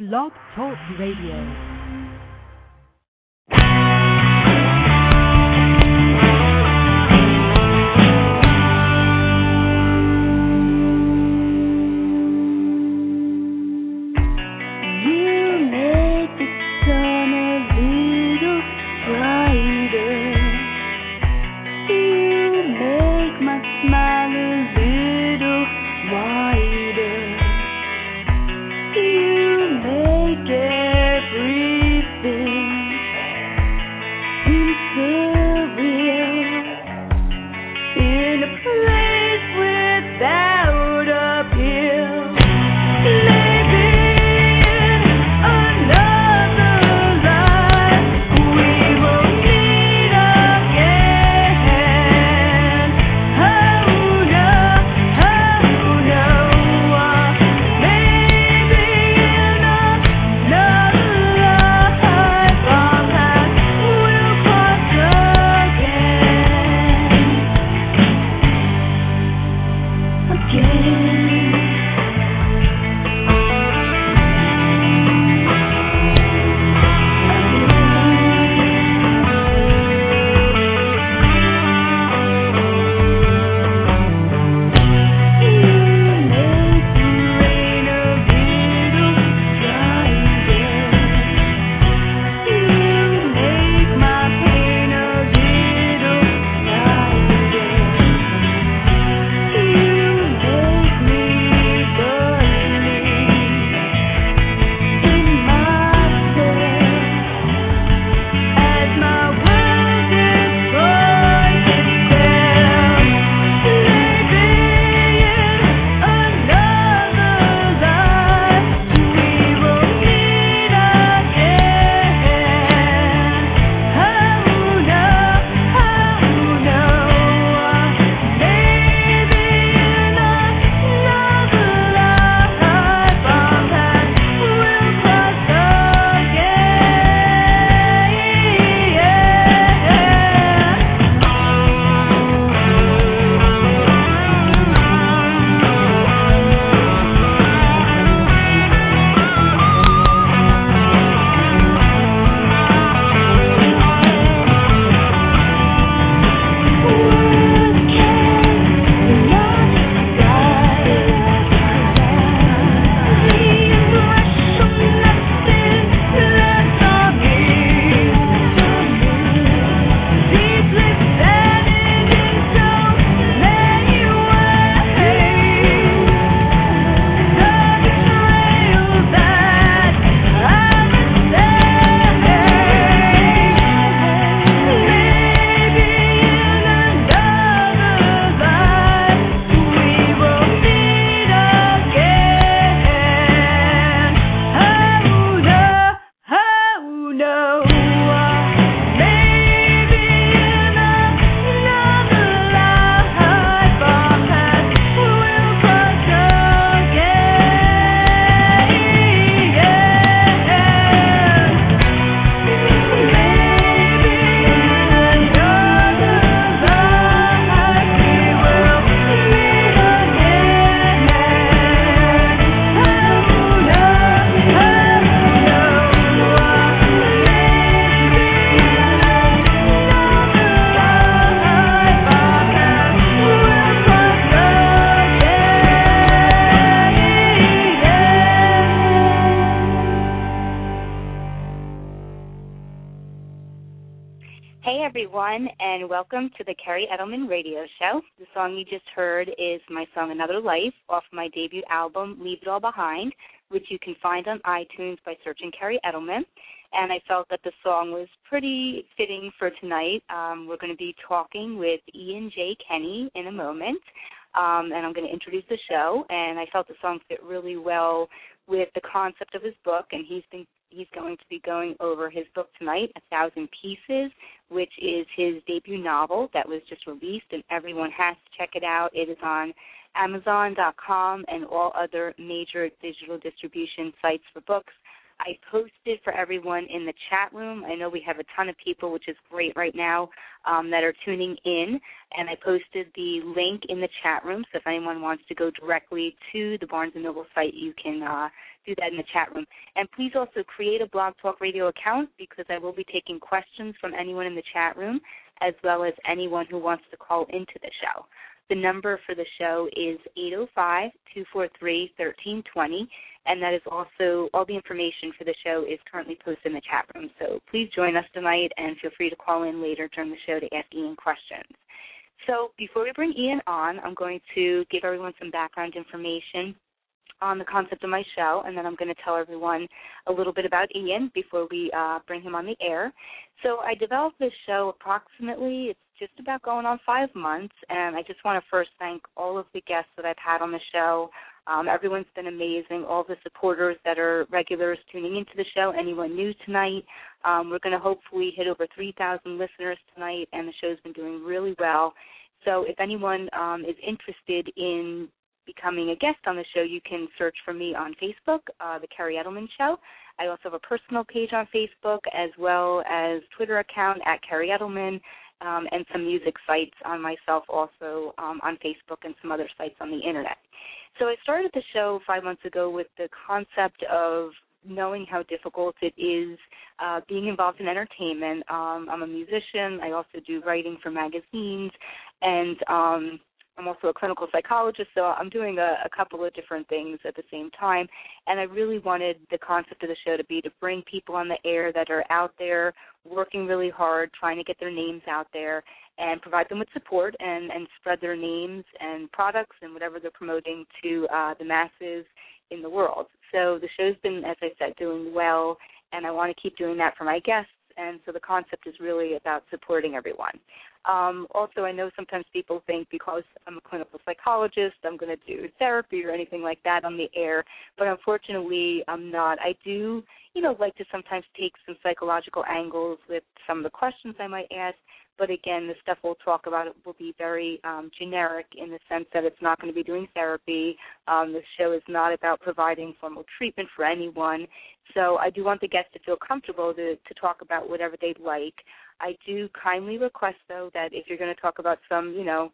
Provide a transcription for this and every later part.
Blog Talk Radio. Debut album Leave It All Behind, which you can find on iTunes by searching Kerri Edelman. And I felt that the song was pretty fitting for tonight. Um, we're going to be talking with Ian J. Keeney in a moment, um, and I'm going to introduce the show. And I felt the song fit really well with the concept of his book, and he's been he's going to be going over his book tonight, A Thousand Pieces, which is his debut novel that was just released, and everyone has to check it out. It is on Amazon.com and all other major digital distribution sites for books. I posted for everyone in the chat room. I know we have a ton of people, which is great right now, um, that are tuning in. And I posted the link in the chat room. So if anyone wants to go directly to the Barnes and Noble site, you can uh, do that in the chat room. And please also create a Blog Talk Radio account because I will be taking questions from anyone in the chat room as well as anyone who wants to call into the show. The number for the show is 805 243 1320, and that is also all the information for the show is currently posted in the chat room. So please join us tonight and feel free to call in later during the show to ask Ian questions. So before we bring Ian on, I'm going to give everyone some background information on the concept of my show, and then I'm going to tell everyone a little bit about Ian before we uh, bring him on the air. So I developed this show approximately, it's just about going on five months, and I just want to first thank all of the guests that I've had on the show. Um, everyone's been amazing. All the supporters that are regulars tuning into the show, anyone new tonight. Um, we're going to hopefully hit over 3,000 listeners tonight, and the show's been doing really well. So if anyone um, is interested in becoming a guest on the show, you can search for me on Facebook, uh, The Kerri Edelman Show. I also have a personal page on Facebook as well as Twitter account at Kerri Edelman um, and some music sites on myself also um, on Facebook and some other sites on the internet. So I started the show five months ago with the concept of knowing how difficult it is uh, being involved in entertainment. Um, I'm a musician. I also do writing for magazines, and um, I'm also a clinical psychologist, so I'm doing a, a couple of different things at the same time. And I really wanted the concept of the show to be to bring people on the air that are out there working really hard, trying to get their names out there, and provide them with support and, and spread their names and products and whatever they're promoting to uh, the masses in the world. So the show's been, as I said, doing well, and I want to keep doing that for my guests. And so the concept is really about supporting everyone. Um, also, I know sometimes people think because I'm a clinical psychologist, I'm going to do therapy or anything like that on the air, but unfortunately, I'm not. I do, you know, like to sometimes take some psychological angles with some of the questions I might ask. But again, the stuff we'll talk about will be very um, generic in the sense that it's not going to be doing therapy. Um, the show is not about providing formal treatment for anyone. So I do want the guests to feel comfortable to, to talk about whatever they'd like. I do kindly request, though, that if you're going to talk about some, you know,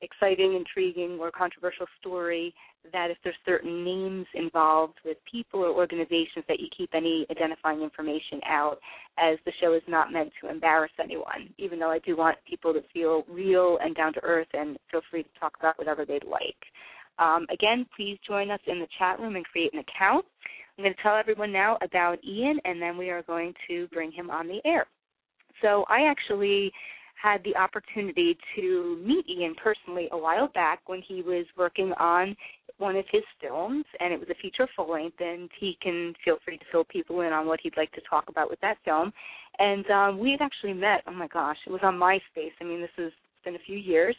exciting, intriguing, or controversial story, that if there's certain names involved with people or organizations, that you keep any identifying information out, as the show is not meant to embarrass anyone. Even though I do want people to feel real and down to earth, and feel free to talk about whatever they'd like. Um, again, please join us in the chat room and create an account. I'm going to tell everyone now about Ian, and then we are going to bring him on the air. So I actually had the opportunity to meet Ian personally a while back when he was working on one of his films, and it was a feature full length. And he can feel free to fill people in on what he'd like to talk about with that film. And um, we had actually met. Oh my gosh, it was on MySpace. I mean, this has been a few years,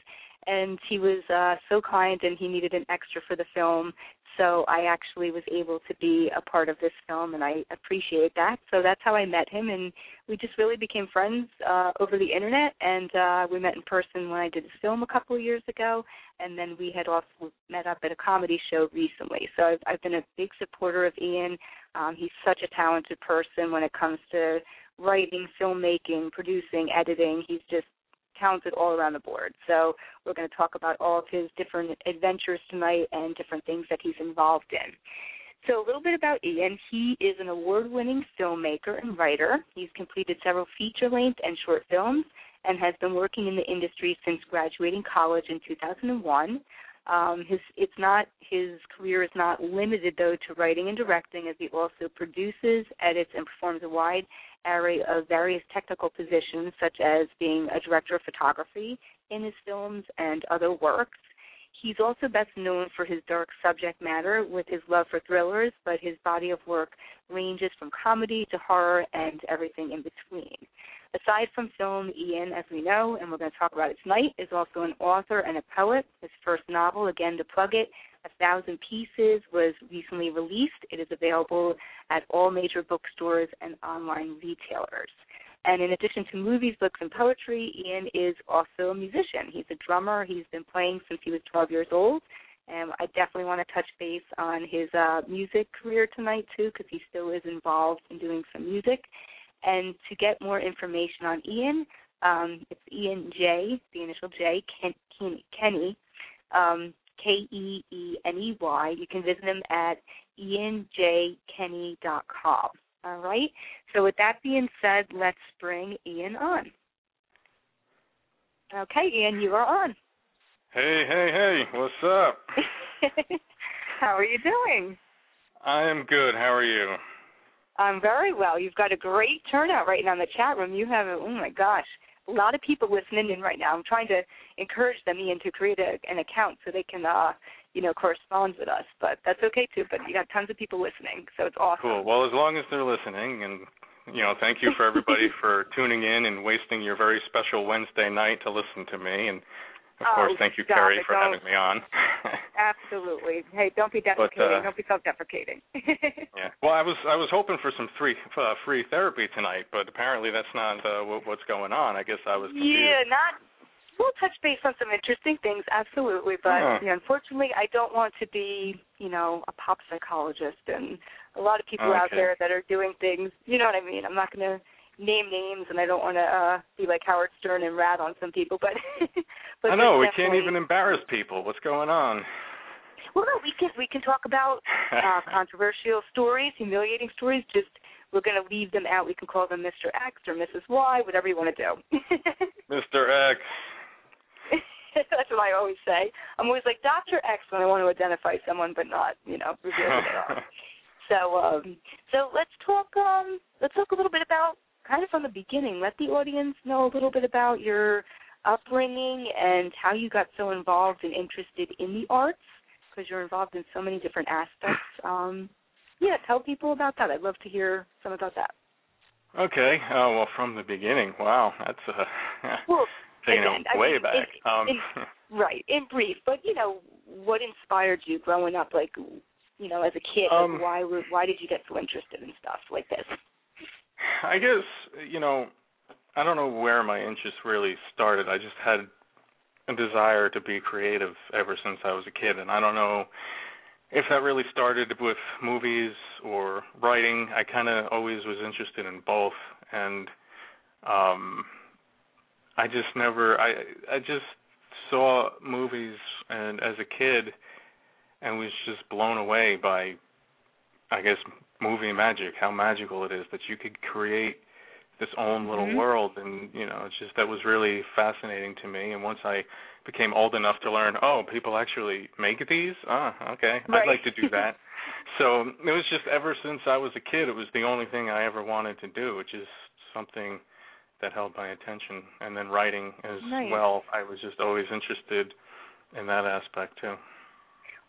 and he was uh, so kind, and he needed an extra for the film, so I actually was able to be a part of this film, and I appreciate that. So that's how I met him, and we just really became friends uh, over the internet. And uh, we met in person when I did this film a couple of years ago, and then we had also met up at a comedy show recently. So I've, I've been a big supporter of Ian. Um, he's such a talented person when it comes to writing, filmmaking, producing, editing. He's just talented all around the board. So we're going to talk about all of his different adventures tonight and different things that he's involved in. So a little bit about Ian. He is an award-winning filmmaker and writer. He's completed several feature-length and short films and has been working in the industry since graduating college in 2001. Um, his it's not his career is not limited though to writing and directing, as he also produces, edits, and performs a wide array of various technical positions, such as being a director of photography in his films and other works. He's also best known for his dark subject matter with his love for thrillers, but his body of work ranges from comedy to horror and everything in between. Aside from film, Ian, as we know, and we're going to talk about it tonight, is also an author and a poet. His first novel, again to plug it, A Thousand Pieces, was recently released. It is available at all major bookstores and online retailers. And in addition to movies, books, and poetry, Ian is also a musician. He's a drummer. He's been playing since he was 12 years old. And I definitely want to touch base on his uh, music career tonight too, because he still is involved in doing some music. And to get more information on Ian, um, it's Ian J, the initial J, Ken, Ken, Keeney, um, K E E N E Y. You can visit him at ianjkeeney.com. All right. So with that being said, let's bring Ian on. Okay, Ian, you are on. Hey, hey, hey, what's up? How are you doing? I am good. How are you? I'm very well. You've got a great turnout right now in the chat room. You have, oh my gosh, a lot of people listening in right now. I'm trying to encourage them, Ian, to create a, an account so they can, uh, you know, correspond with us. But that's okay too. But you got tons of people listening, so it's awesome. Cool. Well, as long as they're listening, and you know, thank you for everybody for tuning in and wasting your very special Wednesday night to listen to me. And of Oh, course, thank you, Kerri, it, for don't. having me on. Absolutely. Hey, don't be deprecating. uh, don't be self-deprecating. yeah. Well, I was I was hoping for some free uh, free therapy tonight, but apparently that's not uh, what, what's going on. I guess I was confused. Yeah, not. We'll touch base on some interesting things, absolutely. But Huh. you know, unfortunately, I don't want to be, you know, a pop psychologist, and a lot of people out there that are doing things. You know what I mean? I'm not going to name names, and I don't want to uh be like Howard Stern and rat on some people. But, but I know we can't even embarrass people. What's going on? Well, no, we can we can talk about uh, controversial stories, humiliating stories. Just we're going to leave them out. We can call them Mr. X or Mrs. Y, whatever you want to do. Mr. X. That's what I always say. I'm always like Dr. X when I want to identify someone, but not, you know, reveal who they are. So, um, so let's talk. Um, let's talk a little bit about kind of from the beginning. Let the audience know a little bit about your upbringing and how you got so involved and interested in the arts, because you're involved in so many different aspects. Um, yeah, tell people about that. I'd love to hear some about that. Okay. Oh well, from the beginning. Wow, that's uh, Well, taking again, it I way mean, back. in- um, in- Right, in brief, but you know, what inspired you growing up? Like, you know, as a kid, Um, like why were why did you get so interested in stuff like this? I guess you know, I don't know where my interest really started. I just had a desire to be creative ever since I was a kid, and I don't know if that really started with movies or writing. I kind of always was interested in both, and um I just never I I just saw movies and as a kid and was just blown away by I guess movie magic, how magical it is that you could create this own little Mhm. world and you know, it's just that was really fascinating to me and once I became old enough to learn, oh, people actually make these? Ah, okay. Right. I'd like to do that. so it was just ever since I was a kid, it was the only thing I ever wanted to do, which is something that held my attention. And then writing as Nice. well, I was just always interested in that aspect too.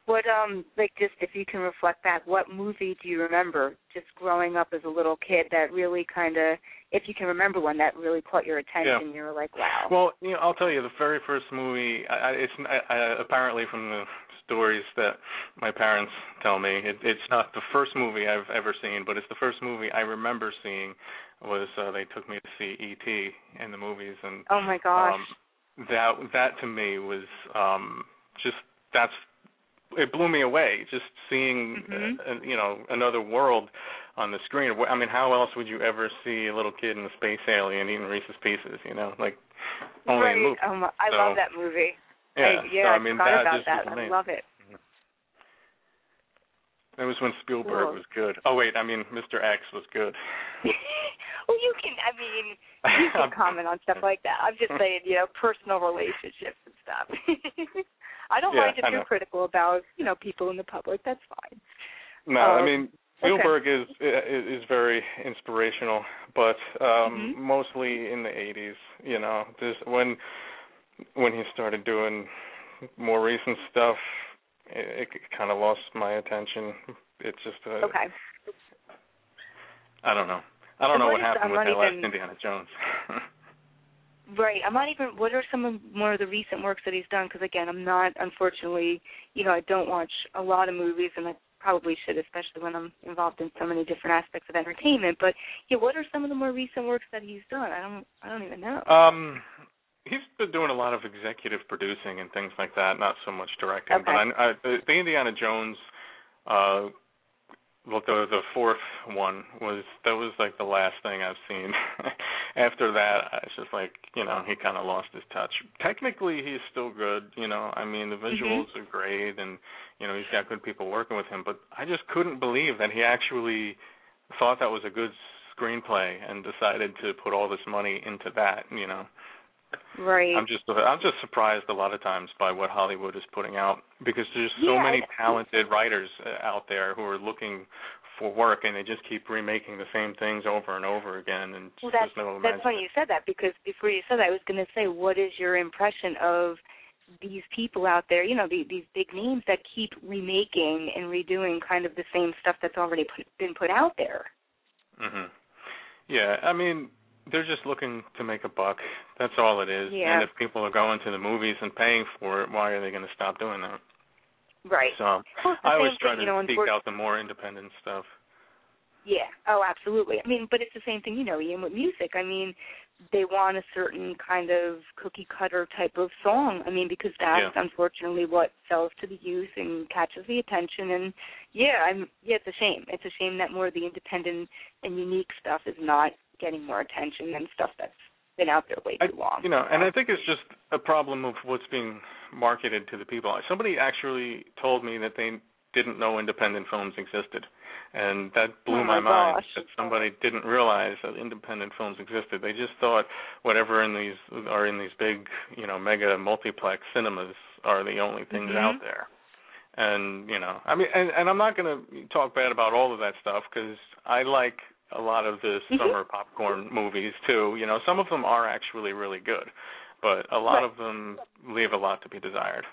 What um like just if you can reflect back, what movie do you remember just growing up as a little kid that really kind of, if you can remember one that really caught your attention? You were like, wow. Well, you know, I'll tell you, the very first movie, I, I, it's I, I, apparently from the stories that my parents tell me, it, it's not the first movie I've ever seen, but it's the first movie I remember seeing. Was uh, they took me to see E.T. in the movies, and oh my gosh. um, that that to me was um, just that's it blew me away just seeing Mhm. uh, you know another world on the screen. I mean, how else would you ever see a little kid in a space alien eating Reese's Pieces? You know, like only right. in movies. Oh my, I So, love that movie. Yeah, I, yeah, so, I, I mean forgot that about that. was I amazing. love it. It was when Spielberg Cool. was good. Oh wait, I mean Mr. X was good. well, you can. I mean, you can comment on stuff like that. I'm just saying, you know, personal relationships and stuff. I don't Yeah, mind if you're critical about, you know, people in the public. That's fine. No, Um, I mean Spielberg is is is very inspirational, but um Mhm. mostly in the 80s. You know, this when when he started doing more recent stuff, it, it kind of lost my attention. It's just uh, Okay. I don't know. I don't And know what happened I'm with that last Indiana Jones. Right. I'm not even. What are some of more of the recent works that he's done? Because again, I'm not. Unfortunately, you know, I don't watch a lot of movies, and I probably should, especially when I'm involved in so many different aspects of entertainment. But yeah, what are some of the more recent works that he's done? I don't. I don't even know. Um, he's been doing a lot of executive producing and things like that, not so much directing. Okay. But I, I, the, the Indiana Jones, uh, well, the the fourth one was that was like the last thing I've seen. After that, I was just like, you know, he kind of lost his touch. Technically, he's still good. You know, I mean, the mm-hmm. visuals are great, and you know, he's got good people working with him. But I just couldn't believe that he actually thought that was a good screenplay and decided to put all this money into that. You know. Right. I'm just I'm just surprised a lot of times by what Hollywood is putting out because there's so Yeah, many talented writers uh, out there who are looking for work and they just keep remaking the same things over and over again and Well, that's no that's funny you said that because before you said that, I was going to say, what is your impression of these people out there? You know, the, these big names that keep remaking and redoing kind of the same stuff that's already put, been put out there. Mhm. Yeah, I mean they're just looking to make a buck. That's all it is. Yeah. And if people are going to the movies and paying for it, why are they going to stop doing that? Right. So Well, I always try thing, to you know, seek out the more independent stuff. Yeah. Oh, absolutely. I mean, but it's the same thing, you know, Ian, with music. I mean, they want a certain kind of cookie cutter type of song. I mean, because that's Yeah. unfortunately what sells to the youth and catches the attention. And yeah, I'm yeah, it's a shame. It's a shame that more of the independent and unique stuff is not getting more attention than stuff that's been out there way I, too long. you know, and I think it's just a problem of what's being marketed to the people. Somebody actually told me that they didn't know independent films existed, and that blew Oh my mind. That somebody didn't realize that independent films existed. They just thought whatever in these are in these big, you know, mega multiplex cinemas are the only things Mhm. out there. And you know, I mean, and, and I'm not going to talk bad about all of that stuff because I like a lot of the Mhm. summer popcorn movies too. You know, some of them are actually really good, but a lot Right. of them leave a lot to be desired.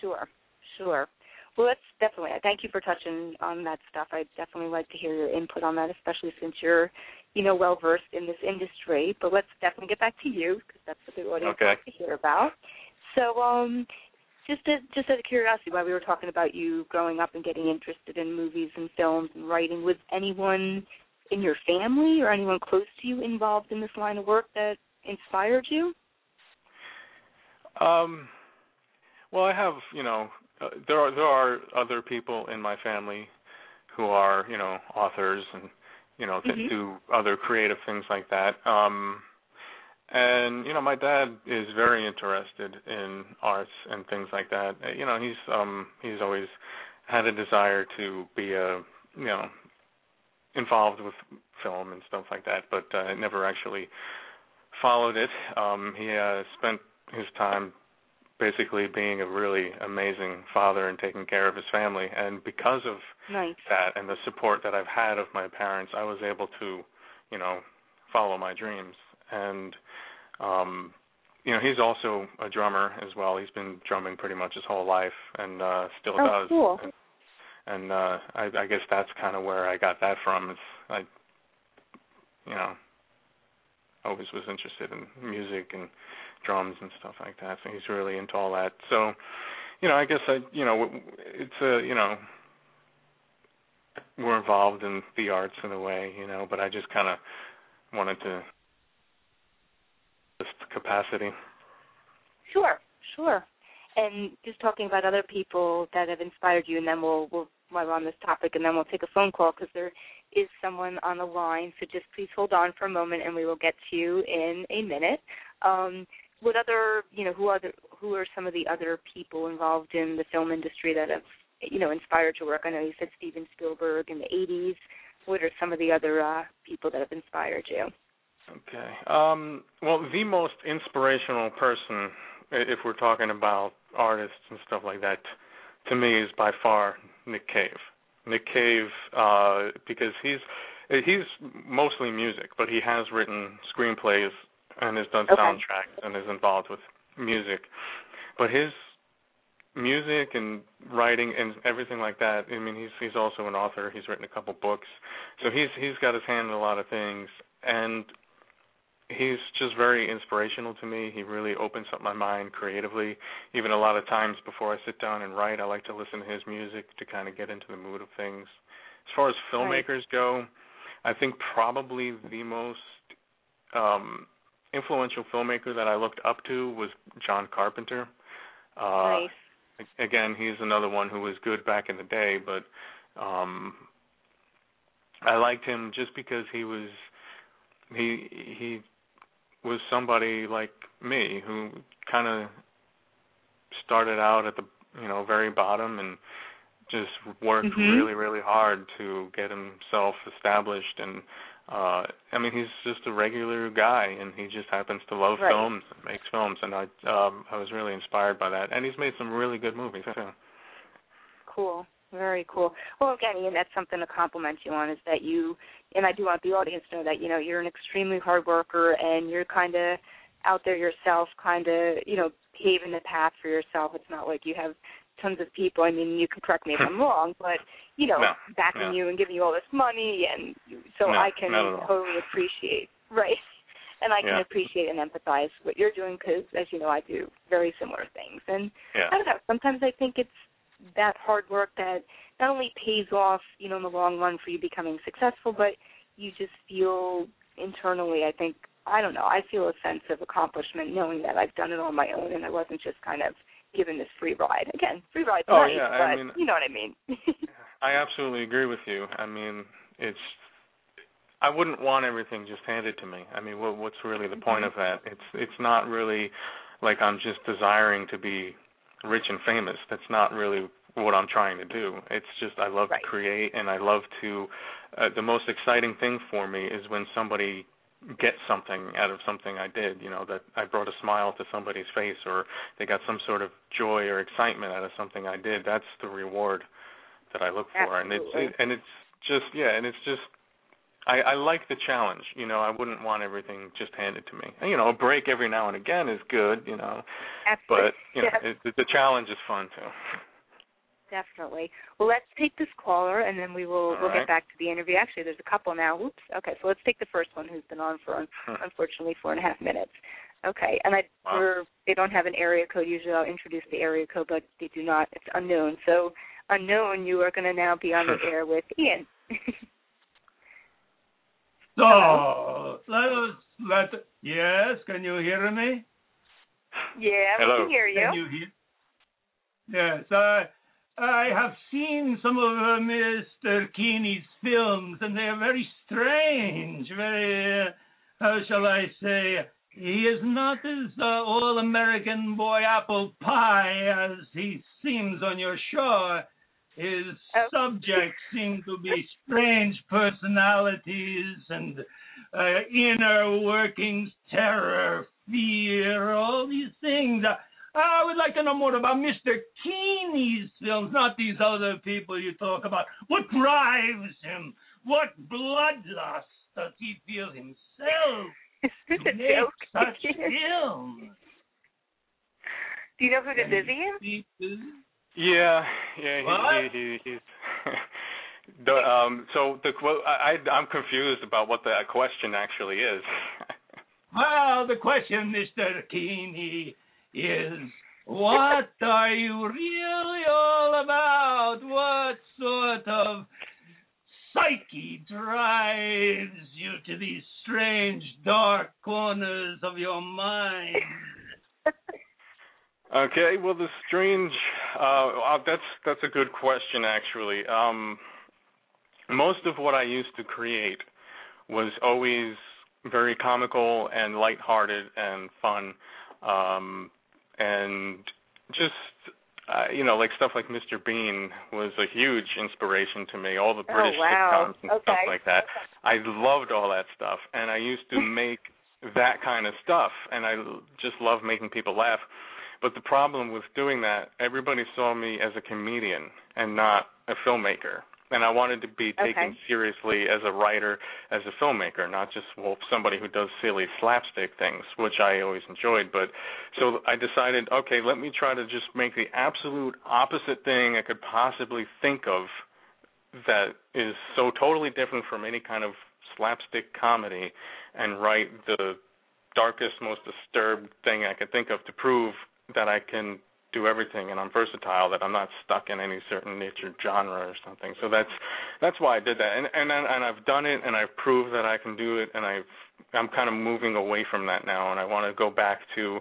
Sure, sure. Well, that's definitely. Thank you for touching on that stuff. I'd definitely like to hear your input on that, especially since you're, you know, well versed in this industry. But let's definitely get back to you because that's what the audience Okay. wants to hear about. So, um, just as, just out of curiosity, while we were talking about you growing up and getting interested in movies and films and writing, was anyone in your family or anyone close to you involved in this line of work that inspired you? Um, well, I have, you know, uh, there are there are other people in my family who are, you know, authors and you know that Mhm. do other creative things like that. Um, and you know, my dad is very interested in arts and things like that. Uh, You know, he's um he's always had a desire to be a you know involved with film and stuff like that, but uh, never actually followed it. Um, he uh, spent his time basically being a really amazing father and taking care of his family, and because of Nice. that and the support that I've had of my parents, I was able to, you know, follow my dreams. And um you know, he's also a drummer as well. He's been drumming pretty much his whole life and uh still Oh, does. cool. And, and uh I I guess that's kind of where I got that from. It's I you know, always was interested in music and drums and stuff like that. So he's really into all that. So, you know, I guess I, you know, it's a, you know, we're involved in the arts in a way, you know, but I just kind of wanted to capacity. Sure, sure. And just talking about other people that have inspired you, and then we'll we'll while we're on this topic, and then we'll take a phone call because there is someone on the line. So just please hold on for a moment, and we will get to you in a minute. Um, what other, you know, who are the, who are some of the other people involved in the film industry that have, you know, inspired your work? I know you said Steven Spielberg in the '80s. What are some of the other uh, people that have inspired you? Okay. Um, well, the most inspirational person, if we're talking about artists and stuff like that, to me is by far Nick Cave. Nick Cave, uh, because he's he's mostly music, but he has written screenplays and has done Okay. soundtracks and is involved with music. But his music and writing and everything like that. I mean, he's he's also an author. He's written a couple books, so he's he's got his hand in a lot of things, and he's just very inspirational to me. He really opens up my mind creatively. Even a lot of times before I sit down and write, I like to listen to his music to kind of get into the mood of things. As far as filmmakers go, I think probably the most um influential filmmaker that I looked up to was John Carpenter. Uh nice. again, he's another one who was good back in the day, but um I liked him just because he was he he was somebody like me who kind of started out at the you know very bottom and just worked Mhm. really really hard to get himself established and uh I mean he's just a regular guy and he just happens to love Right. films and makes films and I um I was really inspired by that and he's made some really good movies too. Cool. Very cool. Well, again, Ian, that's something to compliment you on is that you, and I do want the audience to know that, you know, you're an extremely hard worker and you're kind of out there yourself, kind of, you know, paving the path for yourself. It's not like you have tons of people. I mean, you can correct me if I'm wrong, but, you know, No, backing no. you and giving you all this money. And so No, I can not at all. totally appreciate, right? And I can Yeah. appreciate and empathize what you're doing because, as you know, I do very similar things. And Yeah. I don't know. Sometimes I think it's that hard work that not only pays off, you know, in the long run for you becoming successful, but you just feel internally. I think I don't know. I feel a sense of accomplishment knowing that I've done it on my own and I wasn't just kind of given this free ride. Again, free ride's Oh, nice, yeah, I but mean- you know what I mean. I absolutely agree with you. I mean, it's I wouldn't want everything just handed to me. I mean, what what's really the point mm-hmm. of that? It's it's not really like I'm just desiring to be rich and famous. That's not really what I'm trying to do. It's just I love Right. to create and I love to uh, the most exciting thing for me is when somebody gets something out of something I did, you know, that I brought a smile to somebody's face or they got some sort of joy or excitement out of something I did. That's the reward that I look for, and it's Absolutely. and it's just yeah, and it's just I, I like the challenge. You know, I wouldn't want everything just handed to me. And, you know, a break every now and again is good. You know, Absolutely. but you know, Yes. it, the challenge is fun too. Definitely. Well, let's take this caller, and then we will All we'll right. get back to the interview. Actually, there's a couple now. Oops. Okay, so let's take the first one, who's been on for hmm. unfortunately four and a half minutes. Okay, and I Wow. we're, they don't have an area code. Usually, I'll introduce the area code, but they do not. It's unknown. So, unknown, you are going to now be on the air with Ian. So let us let yes, can you hear me? yeah, we can hear you. Can you hear? Yes, I I have seen some of uh, Mr. Keeney's films, and they are very strange. Very, uh, how shall I say? He is not as uh, all-American boy apple pie as he seems on your show. His Oh. subjects seem to be strange personalities and uh, inner workings, terror, fear, all these things. Uh, I would like to know more about Mr. Keeney's films, not these other people you talk about. What drives him? What bloodlust does he feel himself to make such films? Do you know who this is, Ian? People- Yeah, yeah, he, he, he, he's. the, um, so the I, I, I'm confused about what the question actually is. Well, the question, Mr. Keeney, is what are you really all about? What sort of psyche drives you to these strange, dark corners of your mind? Okay, well, the strange. Uh, uh, that's that's a good question, actually. Um, most of what I used to create was always very comical and lighthearted and fun, um, and just uh, you know, like stuff like Mr. Bean was a huge inspiration to me. All the Oh, British wow. sitcoms and stuff like that. I loved all that stuff, and I used to make that kind of stuff, and I just love making people laugh. But the problem with doing that, everybody saw me as a comedian and not a filmmaker. And I wanted to be taken Okay. seriously as a writer, as a filmmaker, not just well somebody who does silly slapstick things, which I always enjoyed. But so I decided, okay, let me try to just make the absolute opposite thing I could possibly think of that is so totally different from any kind of slapstick comedy and write the darkest, most disturbed thing I could think of to prove that I can do everything and I'm versatile, that I'm not stuck in any certain niche or genre or something. So that's that's why I did that. And and and I've done it and I've proved that I can do it and I've I'm kind of moving away from that now, and I want to go back to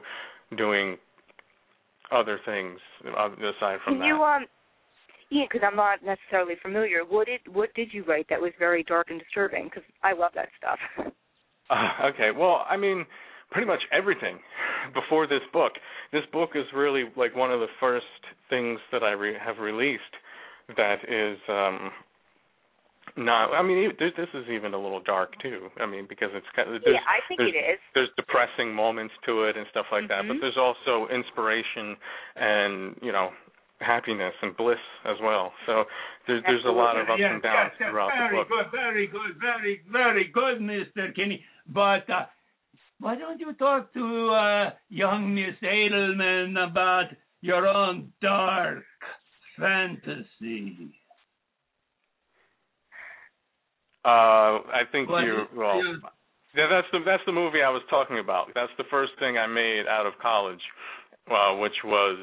doing other things aside from Can that. you um? Yeah, because I'm not necessarily familiar. What did what did you write that was very dark and disturbing? Because I love that stuff. Uh, okay, well, I mean, pretty much everything before this book. This book is really like one of the first things that I re- have released that is um not. I mean, this this is even a little dark too. I mean, because it's kind of there's yeah, I think there's, it is. there's depressing moments to it and stuff like that, but Mhm. there's also inspiration and you know happiness and bliss as well. So there's there's a lot of ups yes, and downs yes, yes, throughout very the book. Very good, very good, very, very good, Mr. Keeney. But uh, why don't you talk to uh, young Miss Edelman about your own dark fantasy? Uh, I think What you well. you- Yeah, that's the that's the movie I was talking about. That's the first thing I made out of college, well, which was,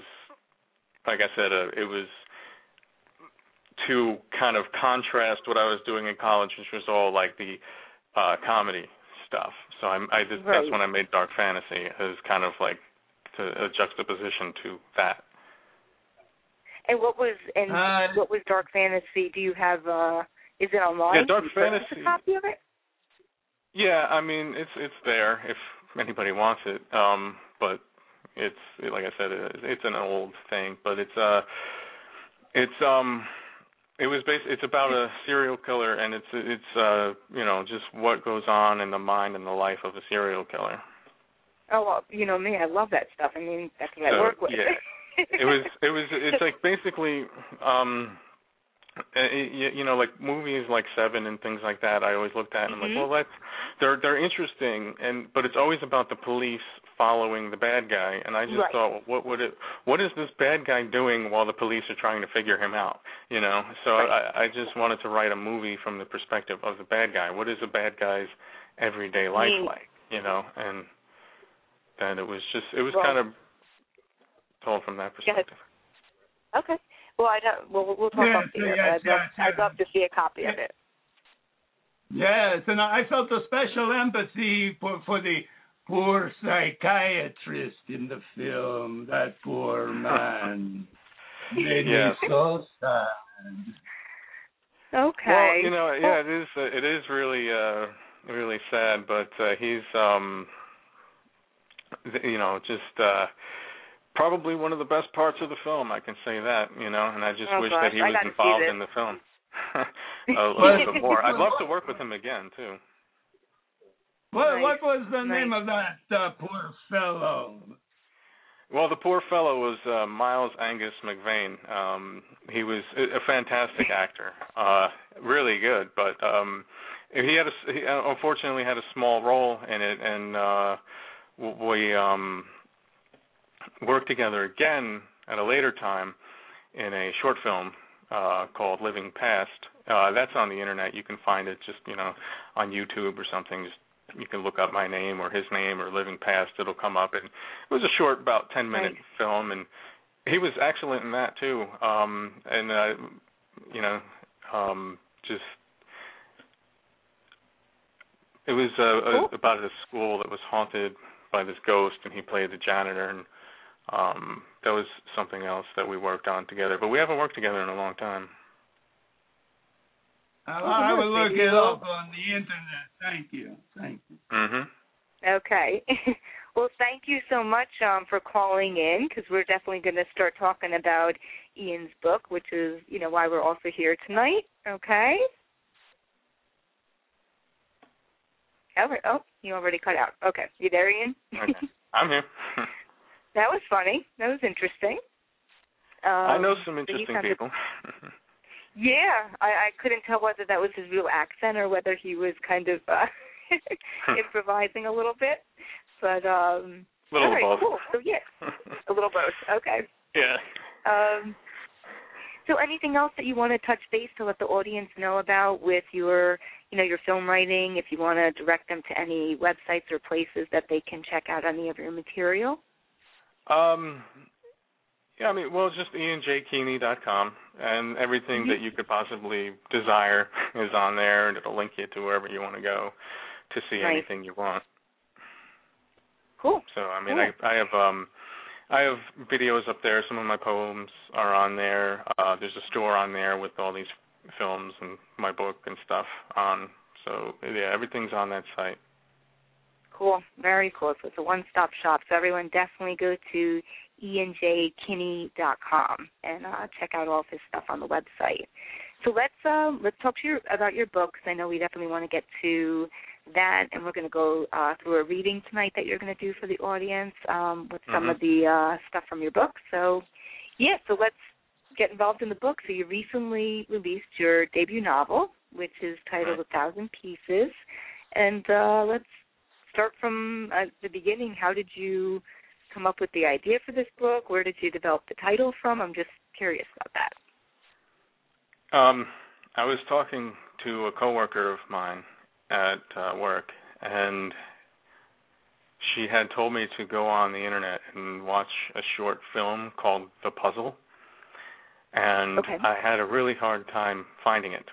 like I said, uh, it was to kind of contrast what I was doing in college, which was all like the uh comedy stuff. So I'm, I just, that's when I made dark fantasy as kind of like to, a juxtaposition to that. And what was and Uh, what was Dark Fantasy? Do you have uh? Is it online? Yeah, Dark Can you purchase Fantasy- A copy of it. Yeah, I mean it's it's there if anybody wants it. Um, but it's like I said, it- it's an old thing, but it's uh, it's um, it was based. It's about a serial killer, and it's it's uh, you know, just what goes on in the mind and the life of a serial killer. Oh well, you know me. I love that stuff. I mean, that's what I work with. yeah. It was it was it's like basically um you, you know like movies like Seven and things like that I always looked at and I'm Mhm. like well that's they're they're interesting and but it's always about the police following the bad guy and I just Right. thought what would it what is this bad guy doing while the police are trying to figure him out you know so Right. I I just wanted to write a movie from the perspective of the bad guy what is a bad guy's everyday life like you know and then it was just it was Well- kind of told from that perspective Okay. Well, I don't. Well, we'll talk Yes, off the air. yes, but I'd love, yes, I'd love to see a copy of it. Yes, and I felt a special empathy for for the poor psychiatrist in the film. That poor man made Yes. me so sad. Okay. Well, you know, yeah, it is. Uh, it is really, uh, really sad. But uh, he's, um, you know, just uh, probably one of the best parts of the film. I can say that. You know, and I just Oh, wish gosh, that he I was involved in the film a, a little bit more. I'd love to work with him again too. What Nice, what was the nice. name of that uh, poor fellow? Well, the poor fellow was uh, Miles Angus McVeigh. Um, he was a, a fantastic actor, uh, really good. But um, he had a, he uh, unfortunately had a small role in it, and uh, we um, worked together again at a later time in a short film uh, called Living Past. Uh, that's on the internet. You can find it just you know on YouTube or something. Just you can look up my name or his name or Living Past. It'll come up. And it was a short, about ten minute Nice. film, and he was excellent in that too. Um, and uh, you know, um, just it was uh, a, about a school that was haunted by this ghost, and he played the janitor, and um, that was something else that we worked on together. But we haven't worked together in a long time. I, I will look it up on the internet. Thank you. Thank you. Mhm. Okay. well, thank you so much um, for calling in because we're definitely going to start talking about Ian's book, which is, you know, why we're also here tonight. Okay. All right. Oh, you already cut out. Okay. You there, Ian? Okay. I'm here. that was funny. That was interesting. Um, I know some interesting people. Yeah, I, I couldn't tell whether that was his real accent or whether he was kind of uh, improvising a little bit. But um, Little all right, both. cool. So yeah, a little both. Okay. yeah. Um, so anything else that you want to touch base to let the audience know about with your, you know, your film writing? If you want to direct them to any websites or places that they can check out any of your material. Um, yeah, I mean, well, just ianjkeeney.com, and everything Mhm. that you could possibly desire is on there, and it'll link you to wherever you want to go. to see Right. anything you want. Cool. So I mean, Cool. I I have um I have videos up there. Some of my poems are on there. Uh there's a store on there with all these films and my book and stuff on. So yeah, everything's on that site. Cool. Very cool. So it's a one-stop shop. So everyone definitely go to ianjkeeney.com and uh, check out all of his stuff on the website. So let's uh, let's talk to you about your books. I know we definitely want to get to that, and we're going to go uh, through a reading tonight that you're going to do for the audience um, with some Mhm. of the uh, stuff from your book. So yeah, so let's get involved in the book. So you recently released your debut novel, which is titled Right. A Thousand Pieces, and uh, let's start from uh, the beginning. How did you come up with the idea for this book? Where did you develop the title from? I'm just curious about that. Um, I was talking to a coworker of mine at uh, work, and she had told me to go on the internet and watch a short film called The Puzzle, and Okay. I had a really hard time finding it.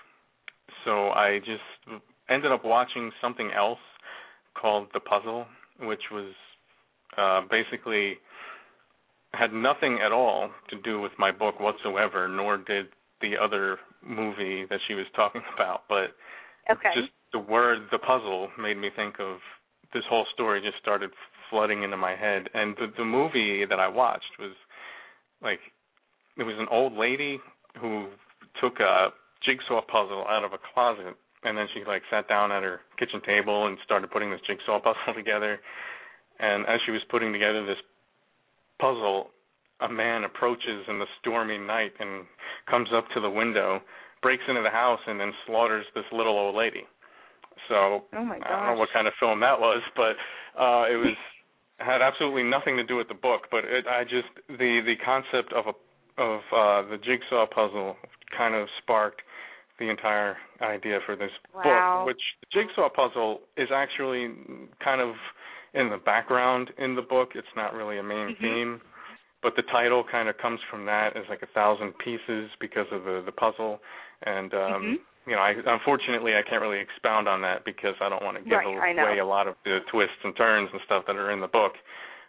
So I just ended up watching something else called The Puzzle, which was uh, basically had nothing at all to do with my book whatsoever, nor did the other movie that she was talking about. But Okay. just the word the puzzle made me think of this whole story just started flooding into my head and the the movie that I watched was like it was an old lady who took a jigsaw puzzle out of a closet and then she like sat down at her kitchen table and started putting this jigsaw puzzle together and as she was putting together this puzzle a man approaches in the stormy night and comes up to the window breaks into the house and then slaughters this little old lady. So oh my I don't know what kind of film that was, but uh it was had absolutely nothing to do with the book, but it I just the the concept of a of uh the jigsaw puzzle kind of sparked the entire idea for this Wow. book, which the jigsaw puzzle is actually kind of in the background in the book. It's not really a main Mhm. theme, but the title kind of comes from that as like a thousand pieces because of the the puzzle and um Mhm. you know, I unfortunately I can't really expound on that because I don't want to give Right, away a lot of the twists and turns and stuff that are in the book.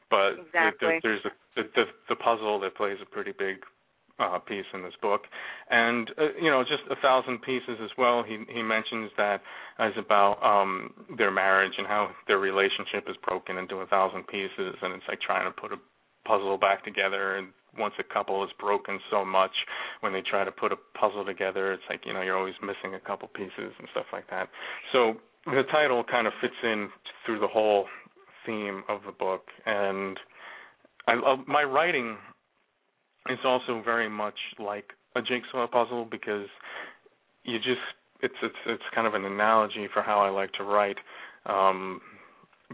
But Exactly. there, there's a, the, the the puzzle that plays a pretty big uh piece in this book, and uh, you know, just a thousand pieces as well. He he mentions that as about um their marriage and how their relationship is broken into a thousand pieces, and it's like trying to put a puzzle back together. And once a couple is broken so much when they try to put a puzzle together it's like you know you're always missing a couple pieces and stuff like that. So the title kind of fits in through the whole theme of the book. And I love my writing is also very much like a jigsaw puzzle because you just it's it's it's kind of an analogy for how I like to write. Um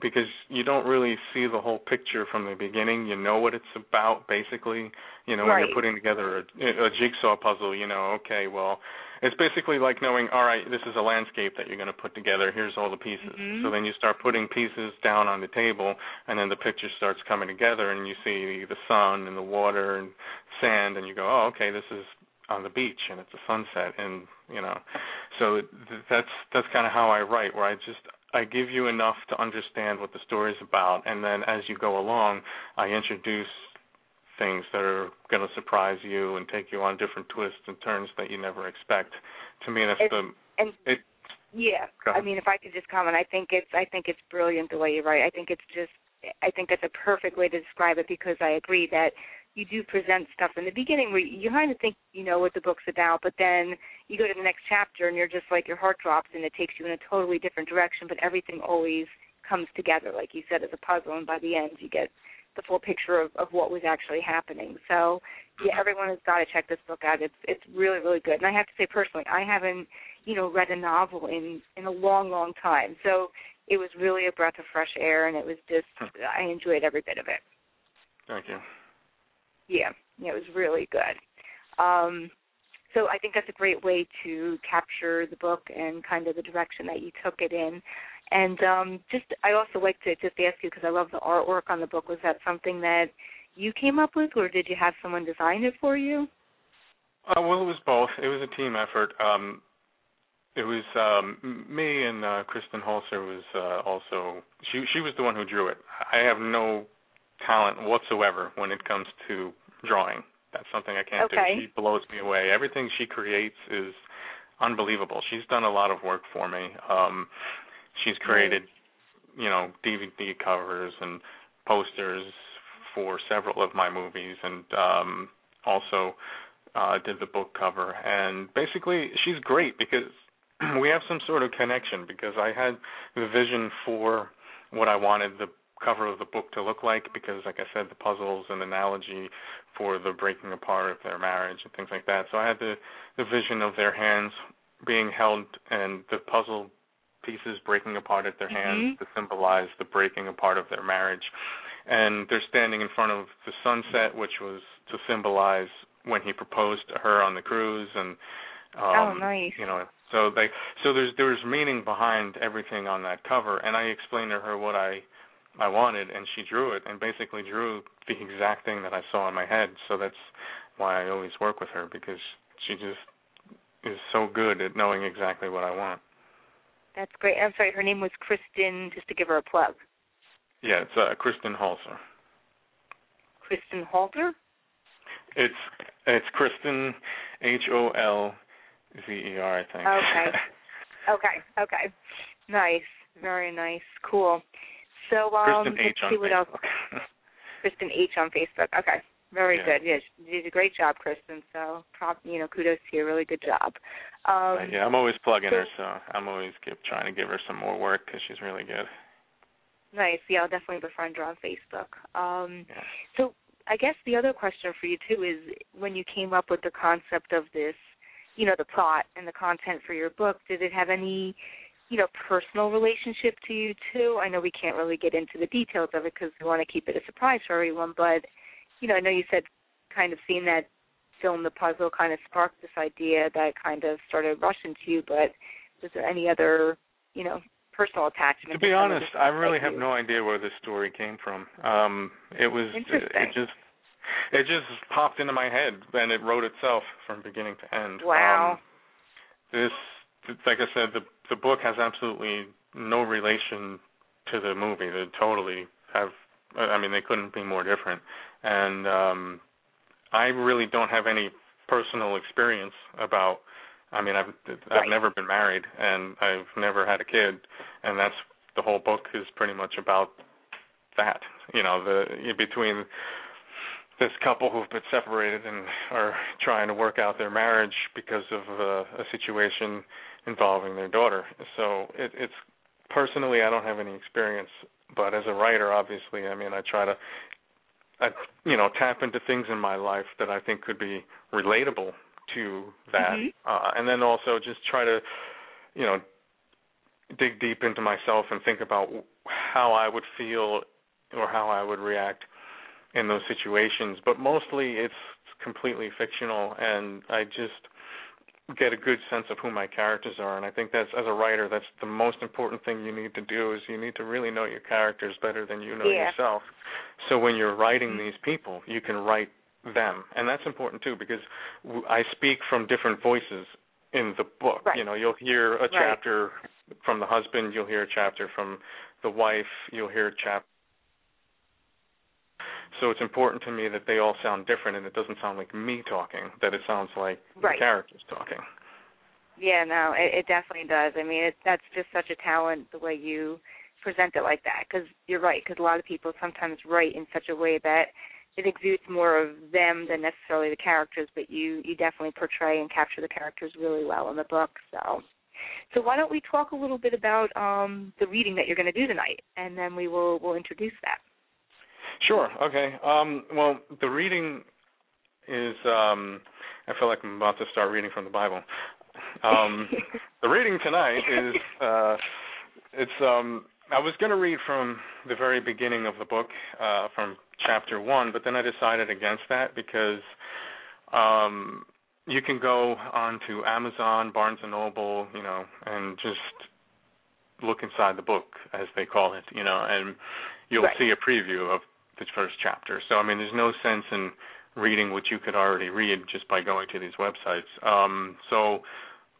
because you don't really see the whole picture from the beginning. You know what it's about, basically. You know, when you're putting together a, a jigsaw puzzle, you know, okay, well, it's basically like knowing, all right, this is a landscape that you're going to put together. Here's all the pieces. Mhm. So then you start putting pieces down on the table, and then the picture starts coming together, and you see the sun and the water and sand, and you go, oh, okay, this is on the beach, and it's a sunset, and you know, so th- that's that's kind of how I write, where I just I give you enough to understand what the story is about, and then as you go along, I introduce things that are going to surprise you and take you on different twists and turns that you never expect. To me, that's It's- the and it. Yeah, I mean, if I could just comment, I think it's I think it's brilliant the way you write. I think it's just I think that's a perfect way to describe it because I agree that you do present stuff in the beginning where you kind of think you know what the book's about, but then you go to the next chapter and you're just like your heart drops and it takes you in a totally different direction. But everything always comes together, like you said, as a puzzle, and by the end you get the full picture of, of what was actually happening. So yeah, mm-hmm. everyone has got to check this book out. It's it's really really good. And I have to say personally, I haven't you know read a novel in in a long long time. So it was really a breath of fresh air, and it was just hmm. I enjoyed every bit of it. Thank you. Yeah, it was really good. Um, so I think that's a great way to capture the book and kind of the direction that you took it in. And um, just, I also like to just ask you because I love the artwork on the book. Was that something that you came up with, or did you have someone design it for you? Uh, well, it was both. It was a team effort. Um, it was um me and uh Kristen Holzer was uh also she she was the one who drew it. I have no talent whatsoever when it comes to drawing. That's something I can't Okay. do. She blows me away. Everything she creates is unbelievable. She's done a lot of work for me. Um she's created, you know, DVD covers and posters for several of my movies and um also uh did the book cover and basically she's great because we have some sort of connection because I had the vision for what I wanted the cover of the book to look like because like I said the puzzles and analogy for the breaking apart of their marriage and things like that. So I had the the vision of their hands being held and the puzzle pieces breaking apart at their hands Mhm. to symbolize the breaking apart of their marriage. And they're standing in front of the sunset which was to symbolize when he proposed to her on the cruise and um Oh, nice. you know so they so there's there's meaning behind everything on that cover and I explained to her what I I wanted and she drew it and basically drew the exact thing that I saw in my head so that's why I always work with her because she just is so good at knowing exactly what I want. That's great. I'm sorry, her name was Kristen, just to give her a plug. Yeah, it's uh, Kristen Holzer. Kristen Halter? It's it's Kristen H O L Z E R I think. Okay. Okay, okay. Nice. Very nice. Cool. So um Kristen H let's on see what else. Facebook. Kristen H on Facebook. Okay. Very Yeah. good. Yeah, you did a great job, Kristen. So, prop, you know, kudos to you. Really good job. Um, yeah, I'm always plugging so- her, so I'm always give, trying to give her some more work because she's really good. Nice. Yeah, I'll definitely befriend her on Facebook. Um, Yeah. so, I guess the other question for you too is when you came up with the concept of this, you know, the plot and the content for your book, did it have any, you know, personal relationship to you too? I know we can't really get into the details of it because we want to keep it a surprise for everyone, but you know, I know you said kind of seeing that film, The Puzzle, kind of sparked this idea that kind of started rushing to you. But was there any other, you know, personal attachment? To be honest, I really have you- no idea where this story came from. Um it was it just it just popped into my head and it wrote itself from beginning to end. Wow. Um, this like I said the the book has absolutely no relation to the movie. They totally have I mean they couldn't be more different. And um I really don't have any personal experience about I mean I've I've Right. never been married and I've never had a kid and that's the whole book is pretty much about that. You know, the between this couple who've been separated and are trying to work out their marriage because of uh, a situation involving their daughter. So it, it's personally, I don't have any experience, but as a writer, obviously, I mean, I try to, I, you know, tap into things in my life that I think could be relatable to that, Mhm. uh, and then also just try to, you know, dig deep into myself and think about how I would feel or how I would react in those situations. But mostly it's completely fictional and I just get a good sense of who my characters are and I think that's as a writer that's the most important thing you need to do is you need to really know your characters better than you know Yeah. yourself. So when you're writing Mhm. these people, you can write them. And that's important too because I speak from different voices in the book. Right. You know, you'll hear a Right. chapter from the husband, you'll hear a chapter from the wife, you'll hear a chapter so it's important to me that they all sound different and it doesn't sound like me talking, that it sounds like Right. the characters talking. Yeah, no, it, it definitely does. I mean, it, that's just such a talent the way you present it like that. Because you're right. Because a lot of people sometimes write in such a way that it exudes more of them than necessarily the characters. But you you definitely portray and capture the characters really well in the book. So, so why don't we talk a little bit about um, the reading that you're going to do tonight, and then we will we'll introduce that. Sure. Okay. Um, well, the reading is. Um, I feel like I'm about to start reading from the Bible. Um, the reading tonight is. Uh, it's. Um, I was going to read from the very beginning of the book, uh, from chapter one, but then I decided against that because um, you can go onto Amazon, Barnes and Noble, you know, and just look inside the book, as they call it, you know, and you'll Right. see a preview of the first chapter. So I mean, there's no sense in reading what you could already read just by going to these websites. Um, so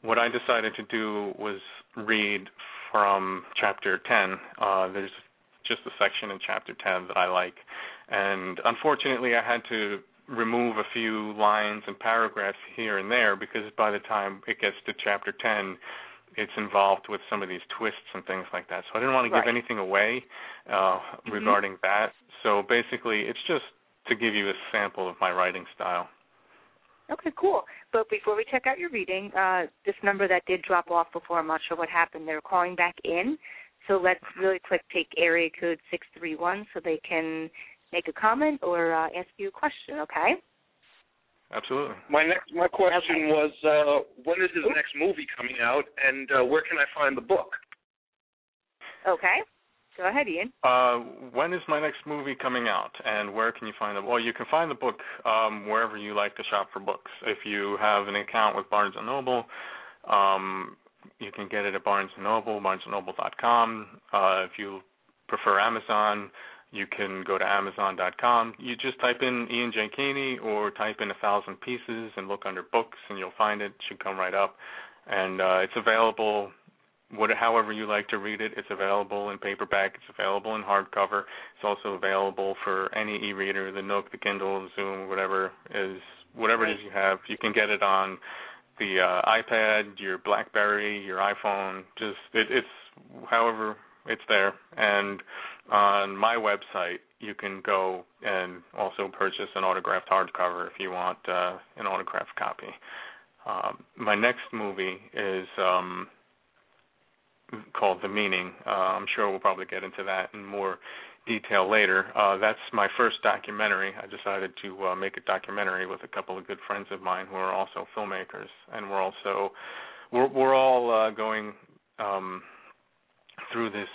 what I decided to do was read from chapter 10. Uh, there's just a section in chapter 10 that I like, and unfortunately, I had to remove a few lines and paragraphs here and there because by the time it gets to chapter 10 it's involved with some of these twists and things like that. So I didn't want to Right. give anything away uh Mhm. regarding that. So basically it's just to give you a sample of my writing style. Okay, cool. But before we check out your reading, uh, this number that did drop off before, I'm not sure what happened. They're calling back in. So let's really quick take area code 631 so they can make a comment or uh, ask you a question, okay? Absolutely. My next my question was uh, when is his next movie coming out, and uh, where can I find the book? Okay. Go ahead, Ian. Uh, when is my next movie coming out, and where can you find it? Well, you can find the book um, wherever you like to shop for books. If you have an account with Barnes and Noble, um, you can get it at Barnes and Noble, BarnesandNoble.com. Uh, if you prefer Amazon, you can go to Amazon.com. You just type in Ian J. Or type in a thousand pieces and look under books, and you'll find it. It should come right up, and uh, it's available what however you like to read it. It's available in paperback. It's available in hardcover. It's also available for any e-reader, the Nook, the Kindle, the Zoom, whatever is whatever it is you have. You can get it on the uh, iPad, your BlackBerry, your iPhone. Just it, it's however it's there. And on my website, you can go and also purchase an autographed hardcover if you want uh, an autographed copy. Um, my next movie is um, called The Meaning. Uh, I'm sure we'll probably get into that in more detail later. Uh, that's my first documentary. I decided to uh, make a documentary with a couple of good friends of mine who are also filmmakers, and we're also we're we're all uh, going um, through this,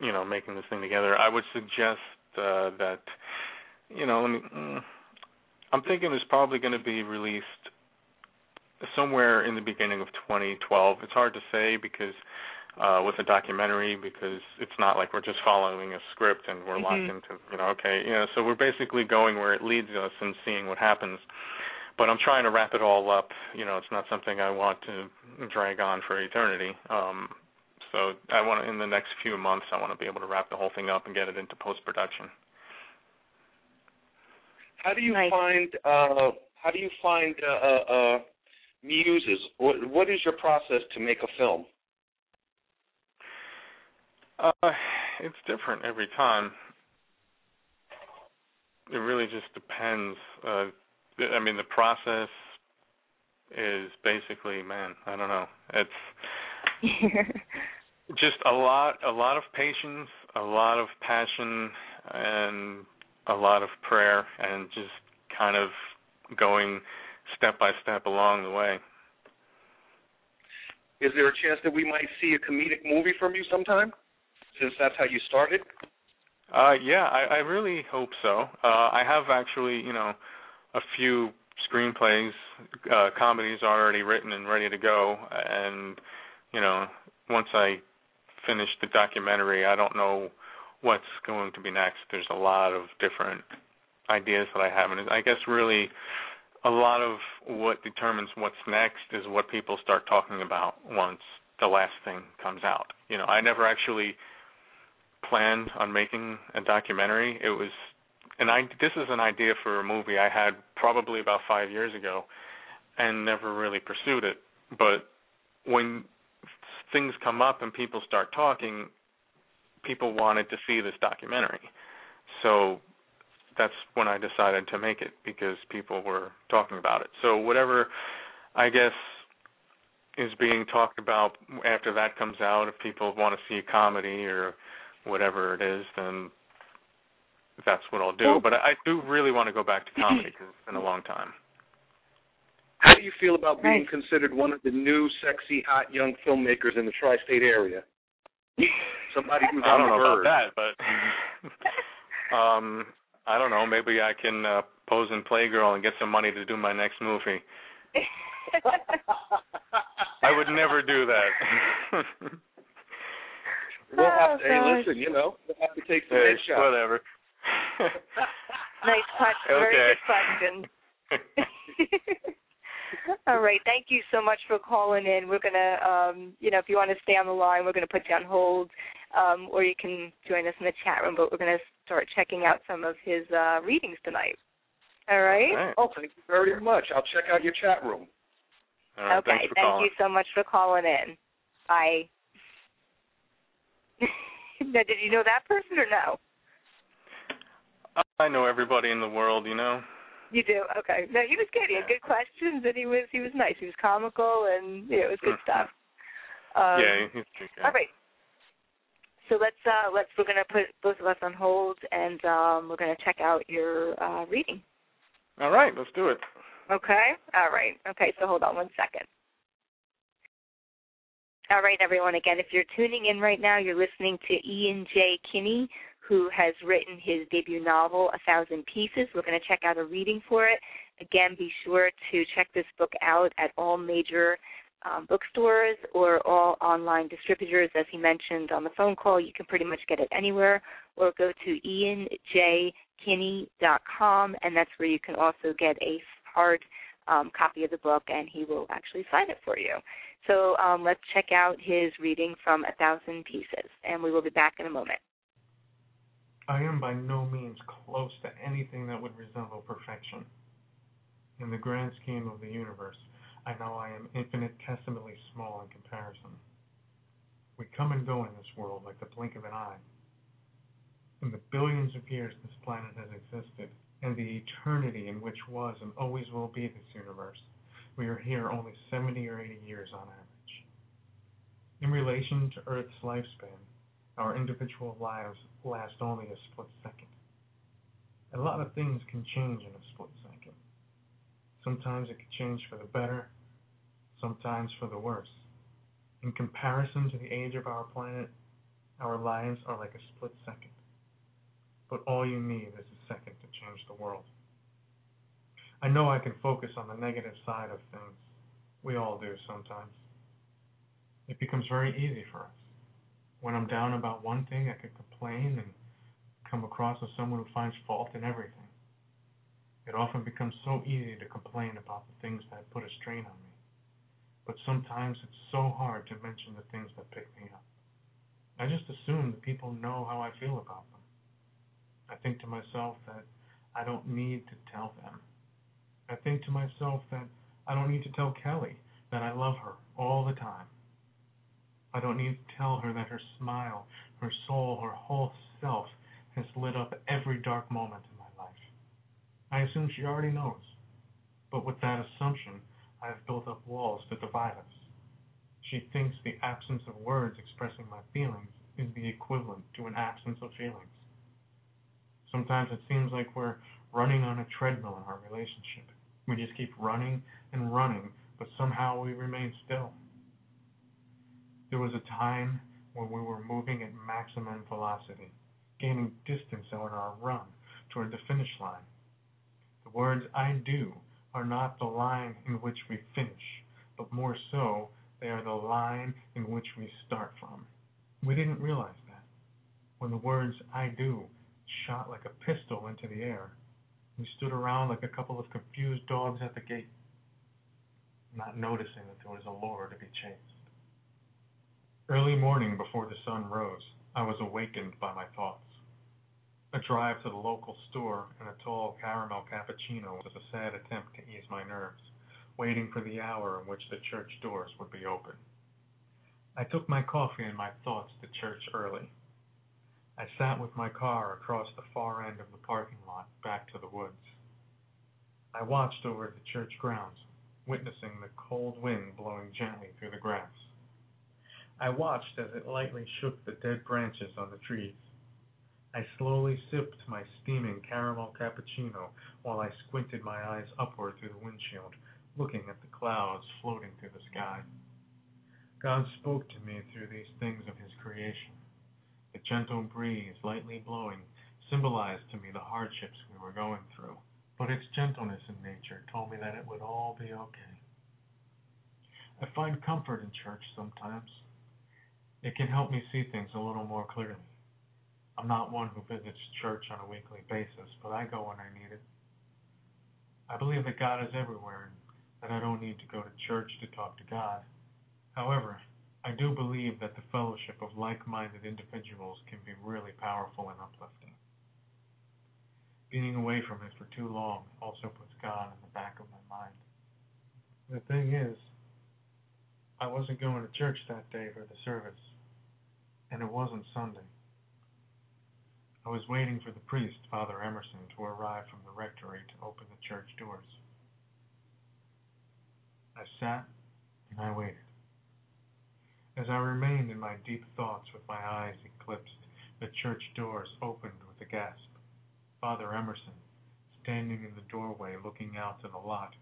you know, making this thing together. I would suggest uh, that, you know, let me. Mm, I'm thinking it's probably going to be released somewhere in the beginning of 2012. It's hard to say because uh with a documentary because it's not like we're just following a script and we're locked Mhm. into you know okay you know so we're basically going where it leads us and seeing what happens but I'm trying to wrap it all up you know it's not something I want to drag on for eternity um so I want to in the next few months I want to be able to wrap the whole thing up and get it into post production How do you Nice. find uh, how do you find uh, uh, uh, muses? What what is your process to make a film? Uh, it's different every time. It really just depends. Uh, I mean, the process is basically, man, I don't know. It's just a lot, a lot of patience, a lot of passion, and a lot of prayer, and just kind of going step by step along the way. Is there a chance that we might see a comedic movie from you sometime? Since that's how you started. Uh, yeah, I, I really hope so. Uh, I have actually, you know, a few screenplays, uh, comedies already written and ready to go, and you know, once I finish the documentary, I don't know what's going to be next. There's a lot of different ideas that I have, and I guess really a lot of what determines what's next is what people start talking about once the last thing comes out. You know, I never actually planned on making a documentary. It was and I this is an idea for a movie I had probably about 5 years ago and never really pursued it. But when things come up and people start talking, people wanted to see this documentary. So that's when I decided to make it because people were talking about it. So whatever I guess is being talked about after that comes out, if people want to see a comedy or whatever it is, then that's what I'll do. But I, I do really want to go back to comedy because it's been a long time. How do you feel about being Nice. considered one of the new, sexy, hot young filmmakers in the tri-state area? Somebody who's I on don't the know verge. about that, but um, I don't know. Maybe I can uh, pose in Playgirl and get some money to do my next movie. I would never do that. We'll have to. Oh, Hey, gosh. listen, you know, we'll have to take some Hey, headshots. whatever. nice question. Very good question. All right. Thank you so much for calling in. We're gonna, um, you know, if you want to stay on the line, we're gonna put you on hold, um, or you can join us in the chat room. But we're gonna start checking out some of his uh, readings tonight. All right. All right. Oh, thank you very much. I'll check out your chat room. Right, okay. Thank calling. you so much for calling in. Bye. now, did you know that person or no? I know everybody in the world, you know. You do? Okay. No, he was good. He had good questions, and he was he was nice. He was comical, and you know, it was good Mhm. stuff. Um, yeah, he's a good guy. All right. So let's uh let's we're gonna put both of us on hold, and um we're gonna check out your uh reading. All right, let's do it. Okay. All right. Okay. So hold on one second. All right, everyone. Again, if you're tuning in right now, you're listening to Ian J. Keeney, who has written his debut novel, A Thousand Pieces. We're going to check out a reading for it. Again, be sure to check this book out at all major um, bookstores or all online distributors. As he mentioned on the phone call, you can pretty much get it anywhere, or go to ianjkeeney.com, and that's where you can also get a hard um, copy of the book, and he will actually sign it for you. So um, let's check out his reading from A Thousand Pieces, and we will be back in a moment. I am by no means close to anything that would resemble perfection. In the grand scheme of the universe, I know I am infinitesimally small in comparison. We come and go in this world like the blink of an eye. In the billions of years this planet has existed, and the eternity in which was and always will be this universe, we are here only 70 or 80 years on average. In relation to Earth's lifespan, our individual lives last only a split second. A lot of things can change in a split second. Sometimes it can change for the better, sometimes for the worse. In comparison to the age of our planet, our lives are like a split second. But all you need is a second to change the world. I know I can focus on the negative side of things. We all do sometimes. It becomes very easy for us. When I'm down about one thing, I can complain and come across as someone who finds fault in everything. It often becomes so easy to complain about the things that put a strain on me. But sometimes it's so hard to mention the things that pick me up. I just assume that people know how I feel about them. I think to myself that I don't need to tell them. I think to myself that I don't need to tell Kelly that I love her all the time. I don't need to tell her that her smile, her soul, her whole self has lit up every dark moment in my life. I assume she already knows. But with that assumption, I have built up walls to divide us. She thinks the absence of words expressing my feelings is the equivalent to an absence of feelings. Sometimes it seems like we're running on a treadmill in our relationship. We just keep running and running, but somehow we remain still. There was a time when we were moving at maximum velocity, gaining distance on our run toward the finish line. The words I do are not the line in which we finish, but more so, they are the line in which we start from. We didn't realize that. When the words I do shot like a pistol into the air, we stood around like a couple of confused dogs at the gate, not noticing that there was a lure to be chased. Early morning before the sun rose, I was awakened by my thoughts. A drive to the local store and a tall caramel cappuccino was a sad attempt to ease my nerves, waiting for the hour in which the church doors would be open. I took my coffee and my thoughts to church early. I sat with my car across the far end of the parking lot back to the woods. I watched over the church grounds, witnessing the cold wind blowing gently through the grass. I watched as it lightly shook the dead branches on the trees. I slowly sipped my steaming caramel cappuccino while I squinted my eyes upward through the windshield, looking at the clouds floating through the sky. God spoke to me through these things of His creation. The gentle breeze lightly blowing symbolized to me the hardships we were going through, but its gentleness in nature told me that it would all be okay. I find comfort in church sometimes. It can help me see things a little more clearly. I'm not one who visits church on a weekly basis, but I go when I need it. I believe that God is everywhere, and that I don't need to go to church to talk to God. However, I do believe that the fellowship of like minded individuals can be really powerful and uplifting. Being away from it for too long also puts God in the back of my mind. The thing is, I wasn't going to church that day for the service, and it wasn't Sunday. I was waiting for the priest, Father Emerson, to arrive from the rectory to open the church doors. I sat and I waited. As I remained in my deep thoughts with my eyes eclipsed, the church doors opened with a gasp. Father Emerson, standing in the doorway looking out to the lot,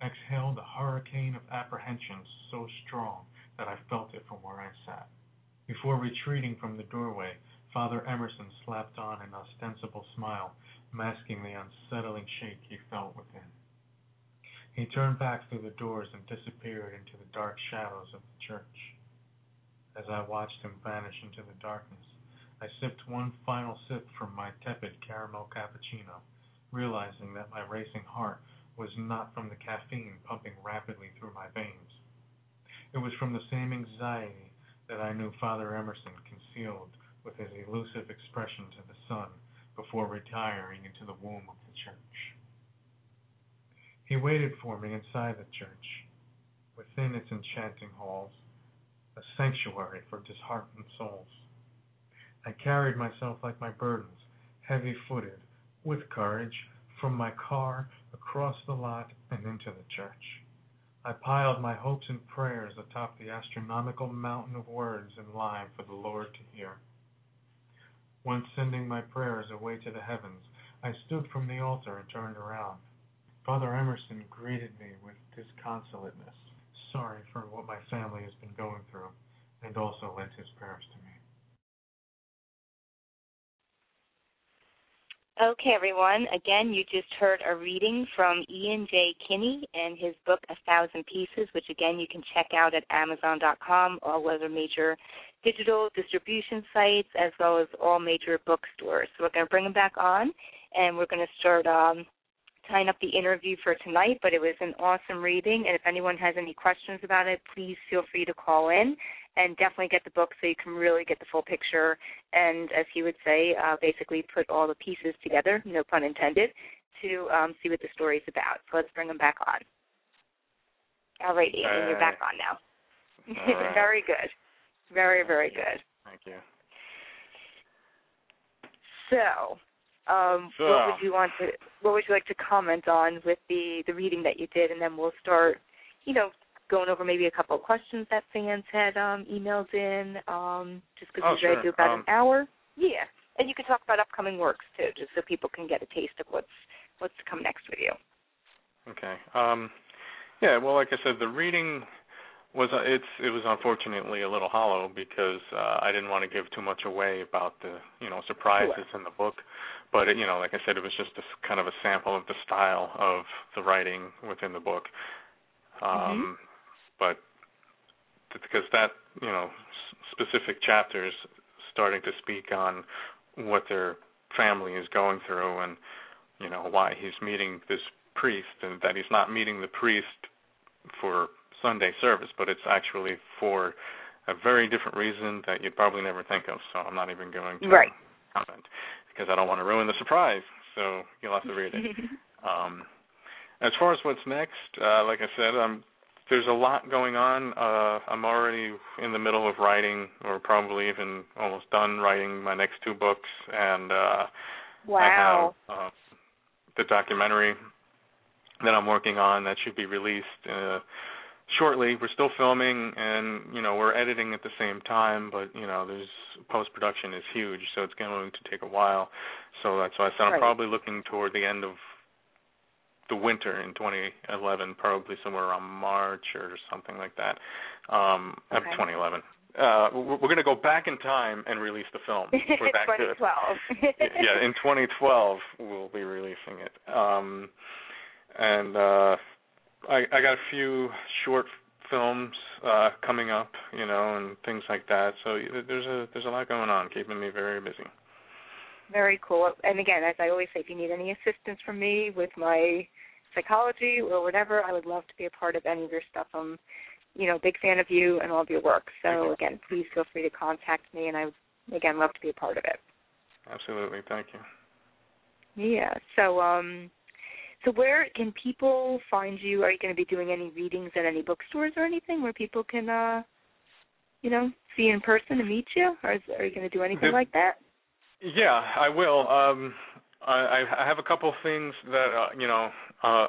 exhaled a hurricane of apprehension so strong that I felt it from where I sat. Before retreating from the doorway, Father Emerson slapped on an ostensible smile, masking the unsettling shake he felt within. He turned back through the doors and disappeared into the dark shadows of the church. As I watched him vanish into the darkness, I sipped one final sip from my tepid caramel cappuccino, realizing that my racing heart was not from the caffeine pumping rapidly through my veins. It was from the same anxiety that I knew Father Emerson concealed with his elusive expression to the sun before retiring into the womb of the church. He waited for me inside the church, within its enchanting halls, a sanctuary for disheartened souls. I carried myself like my burdens, heavy footed, with courage, from my car across the lot and into the church. I piled my hopes and prayers atop the astronomical mountain of words in line for the Lord to hear. Once sending my prayers away to the heavens, I stood from the altar and turned around. Father Emerson greeted me with disconsolateness, sorry for what my family has been going through, and also lent his prayers to me. Okay, everyone. Again, you just heard a reading from Ian J. Keeney and his book A Thousand Pieces, which again you can check out at Amazon.com, all other major digital distribution sites, as well as all major bookstores. So we're going to bring him back on, and we're going to start um, tying up the interview for tonight. But it was an awesome reading, and if anyone has any questions about it, please feel free to call in and definitely get the book so you can really get the full picture and, as he would say, uh, basically put all the pieces together, no pun intended, to um, see what the story is about. So let's bring him back on. All right, Ian, you're back on now. Right. very good. Very, very good. Thank you. So, um, So- what would you want to? What would you like to comment on with the the reading that you did, and then we'll start, you know, going over maybe a couple of questions that fans had um, emailed in, um, just because Oh, we to sure. do about Um, an hour. Yeah, and you can talk about upcoming works too, just so people can get a taste of what's what's to come next with you. Okay. Um, yeah. Well, like I said, the reading was uh, it's it was unfortunately a little hollow because uh, I didn't want to give too much away about the you know surprises in the book, but it, you know, like I said, it was just a kind of a sample of the style of the writing within the book. Um, But because that you know specific chapters starting to speak on what their family is going through and you know why he's meeting this priest and that he's not meeting the priest for Sunday service, but it's actually for a very different reason that you'd probably never think of. So I'm not even going to Right. comment because I don't want to ruin the surprise. So you'll have to read it. Um, as far as what's next, uh, like I said, um, there's a lot going on. Uh, I'm already in the middle of writing, or probably even almost done writing my next two books, and uh, wow. I have uh, the documentary that I'm working on that should be released uh, shortly. We're still filming, and you know we're editing at the same time, but you know there's post production is huge, so it's going to take a while. So that's why I said I'm Right. probably looking toward the end of the winter in 2011, probably somewhere around March or something like that. Um, of 2011. Uh, we're we're going to go back in time and release the film. We're good. 2012. yeah, in 2012 we'll be releasing it. Um, and uh, I, I got a few short films uh, coming up, you know, and things like that. So there's a there's a lot going on, keeping me very busy. Very cool. And again, as I always say, if you need any assistance from me with my psychology or whatever, I would love to be a part of any of your stuff. I'm, you know, big fan of you and all of your work. So again, please feel free to contact me, and I would again love to be a part of it. Absolutely. Thank you. Yeah. So um so where can people find you? Are you going to be doing any readings at any bookstores or anything where people can uh you know, see in person and meet you? Or is, are you going to do anything The- like that? Yeah, I will. Um, I, I have a couple of things that uh, you know, uh,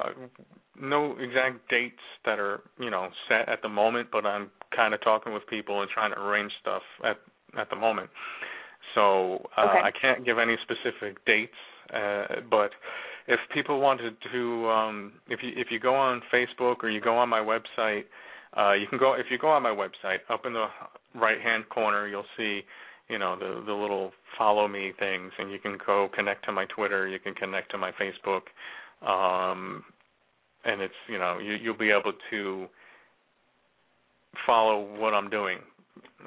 no exact dates that are you know set at the moment, but I'm kind of talking with people and trying to arrange stuff at at the moment. So uh, Okay. I can't give any specific dates, uh, but if people wanted to, um, if you if you go on Facebook or you go on my website, uh, you can go if you go on my website up in the right hand corner, you'll see you know the the little follow me things and you can go connect to my twitter you can connect to my facebook um and it's you know you you'll be able to follow what i'm doing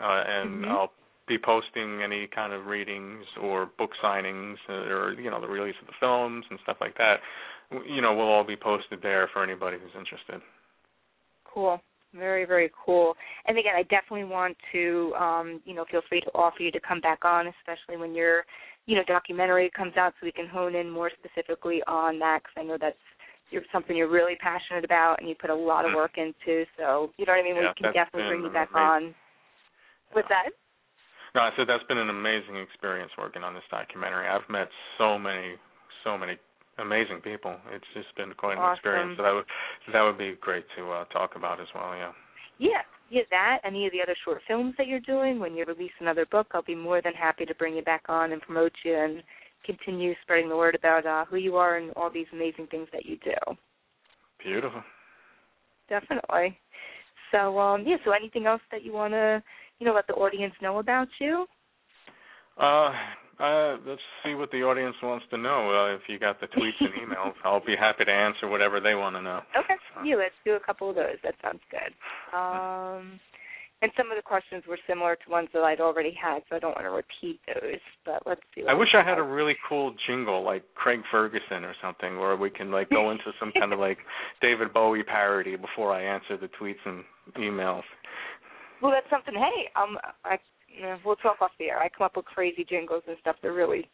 uh and Mhm. i'll be posting any kind of readings or book signings or you know the release of the films and stuff like that you know will all be posted there for anybody who's interested Cool. Very, very cool. And again, I definitely want to, um, you know, feel free to offer you to come back on, especially when your, you know, documentary comes out, so we can hone in more specifically on that. Because I know that's you're, something you're really passionate about, and you put a lot of work into. So you know what I mean. Yeah, we can definitely bring you back amazing. on. What's that? No, I said that's been an amazing experience working on this documentary. I've met so many, so many amazing people. It's just been quite an Awesome. experience. So that would that would be great to uh, talk about as well. Yeah. Yeah, yeah, that. Any of the other short films that you're doing. When you release another book, I'll be more than happy to bring you back on and promote you and continue spreading the word about uh, who you are and all these amazing things that you do. Beautiful. Definitely. So, um, yeah. So, anything else that you want to, you know, let the audience know about you? Uh, uh, let's see what the audience wants to know. Uh, if you got the tweets and emails, I'll be happy to answer whatever they want to know. Okay. Yeah, let's do a couple of those. That sounds good. Um, and some of the questions were similar to ones that I'd already had, so I don't want to repeat those. But let's see. I wish I had a really cool jingle like Craig Ferguson or something, where we can like go into some kind of like David Bowie parody before I answer the tweets and emails. Well, that's something. Hey, um, I know, we'll talk off the air. I come up with crazy jingles and stuff. They're really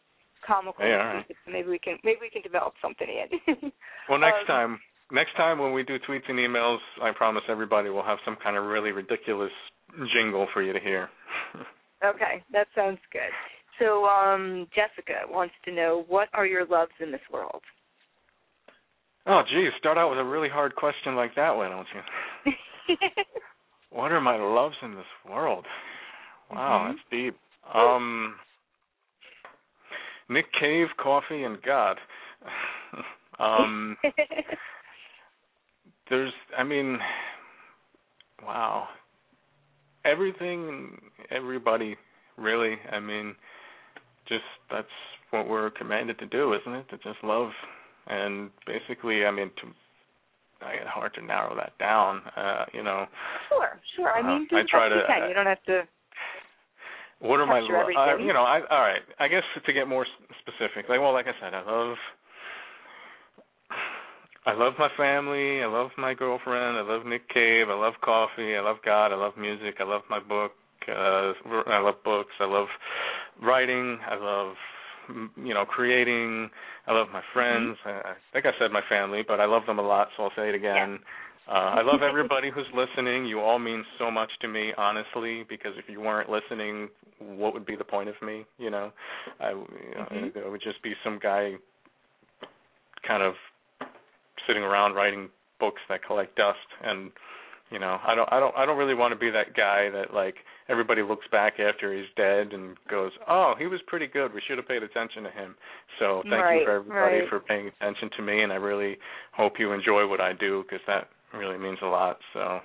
comical. All right. maybe we can maybe we can develop something in. Well, next Um, time, next time when we do tweets and emails, I promise everybody will have some kind of really ridiculous jingle for you to hear. Okay, that sounds good. So, um, Jessica wants to know what are your loves in this world? oh, geez, start out with a really hard question like that, why don't you? What are my loves in this world? Wow, Mhm. that's deep. Um, Nick Cave, coffee, and God. um, there's, I mean, wow, everything, everybody, really. I mean, just that's what we're commanded to do, isn't it? To just love, and basically, I mean, to I get hard to narrow that down. Uh, you know, sure, sure. I Uh, mean, do I try best you to- can. You don't have to. What are my lo- uh, you know I all right I guess to get more specific like well like I said I love I love my family I love my girlfriend I love Nick Cave I love coffee I love God I love music I love my book uh I love books I love writing I love mm, you know creating I love my friends I, I think I said my family but I love them a lot so I'll say it again uh, I love everybody who's listening. You all mean so much to me, honestly. Because if you weren't listening, what would be the point of me? You know, I you know, Mhm. it would just be some guy, kind of sitting around writing books that collect dust. And you know, I don't, I don't, I don't really want to be that guy that like everybody looks back after he's dead and goes, "Oh, he was pretty good. We should have paid attention to him." So thank Right, you for everybody right. for paying attention to me, and I really hope you enjoy what I do because that really means a lot. So,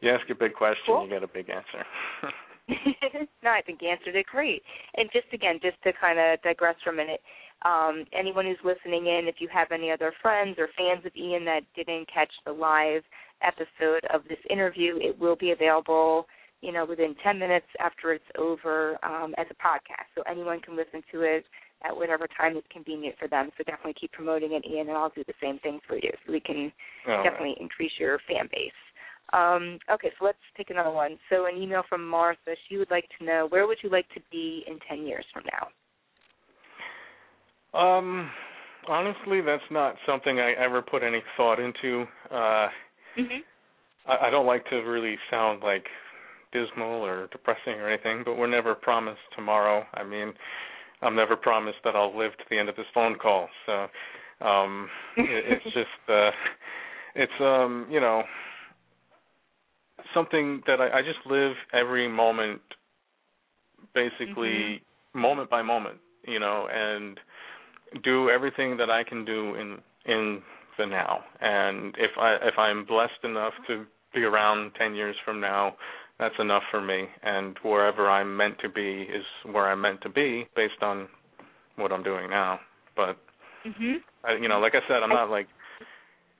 you ask a big question, Cool. you get a big answer. no, I think you answered it great. And just again, just to kind of digress for a minute, um, anyone who's listening in, if you have any other friends or fans of Ian that didn't catch the live episode of this interview, it will be available, you know, within 10 minutes after it's over um, as a podcast. So anyone can listen to it at whatever time is convenient for them. So definitely keep promoting it, Ian, and I'll do the same thing for you so we can definitely increase your fan base. Um, okay, so let's take another one. So an email from Martha. She would like to know where would you like to be in 10 years from now? Um, honestly, that's not something I ever put any thought into. Uh, Mm-hmm. I, I don't like to really sound like dismal or depressing or anything, but we're never promised tomorrow. I mean, I'm never promised that I'll live to the end of this phone call. So, um, it, it's just, uh, it's um, you know, something that I, I just live every moment, basically moment by moment, you know, and do everything that I can do in in the now. And if I if I'm blessed enough to be around 10 years from now, that's enough for me. And wherever I'm meant to be is where I'm meant to be based on what I'm doing now. But Mm-hmm. I, you know, like I said, I'm not like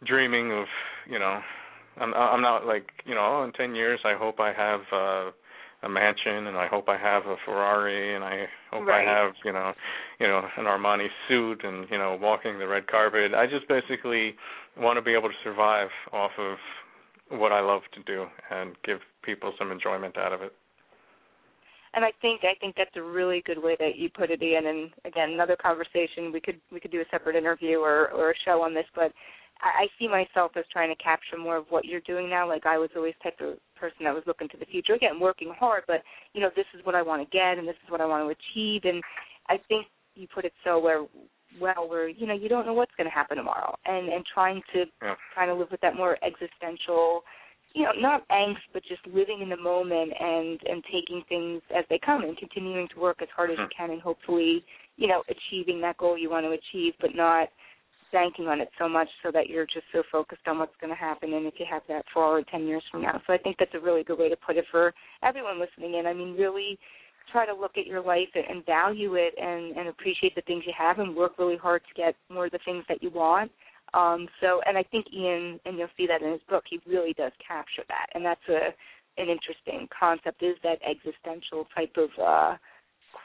dreaming of, you know, I'm I'm not like, you know, oh, in 10 years I hope I have uh a mansion and I hope I have a Ferrari and I hope Right. I have, you know, you know, an Armani suit and, you know, walking the red carpet. I just basically want to be able to survive off of what I love to do and give people some enjoyment out of it. And I think I think that's a really good way that you put it, Ian. And again, another conversation. We could we could do a separate interview or or a show on this, but I, I see myself as trying to capture more of what you're doing now. Like I was always type of person that was looking to the future. Again, working hard, but you know, this is what I want to get, and this is what I want to achieve. And I think you put it so where well where you know you don't know what's going to happen tomorrow. And and trying to Yeah. trying to live with that more existential you know not angst but just living in the moment and and taking things as they come and continuing to work as hard as you mm-hmm. can and hopefully you know achieving that goal you want to achieve but not banking on it so much so that you're just so focused on what's going to happen and if you have that four or 10 years from now. So i think that's a really good way to put it for everyone listening in. I mean really try to look at your life and, value it and, and appreciate the things you have and work really hard to get more of the things that you want. Um, so, and I think Ian, and you'll see that in his book, he really does capture that, and that's a an interesting concept. Is that existential type of uh,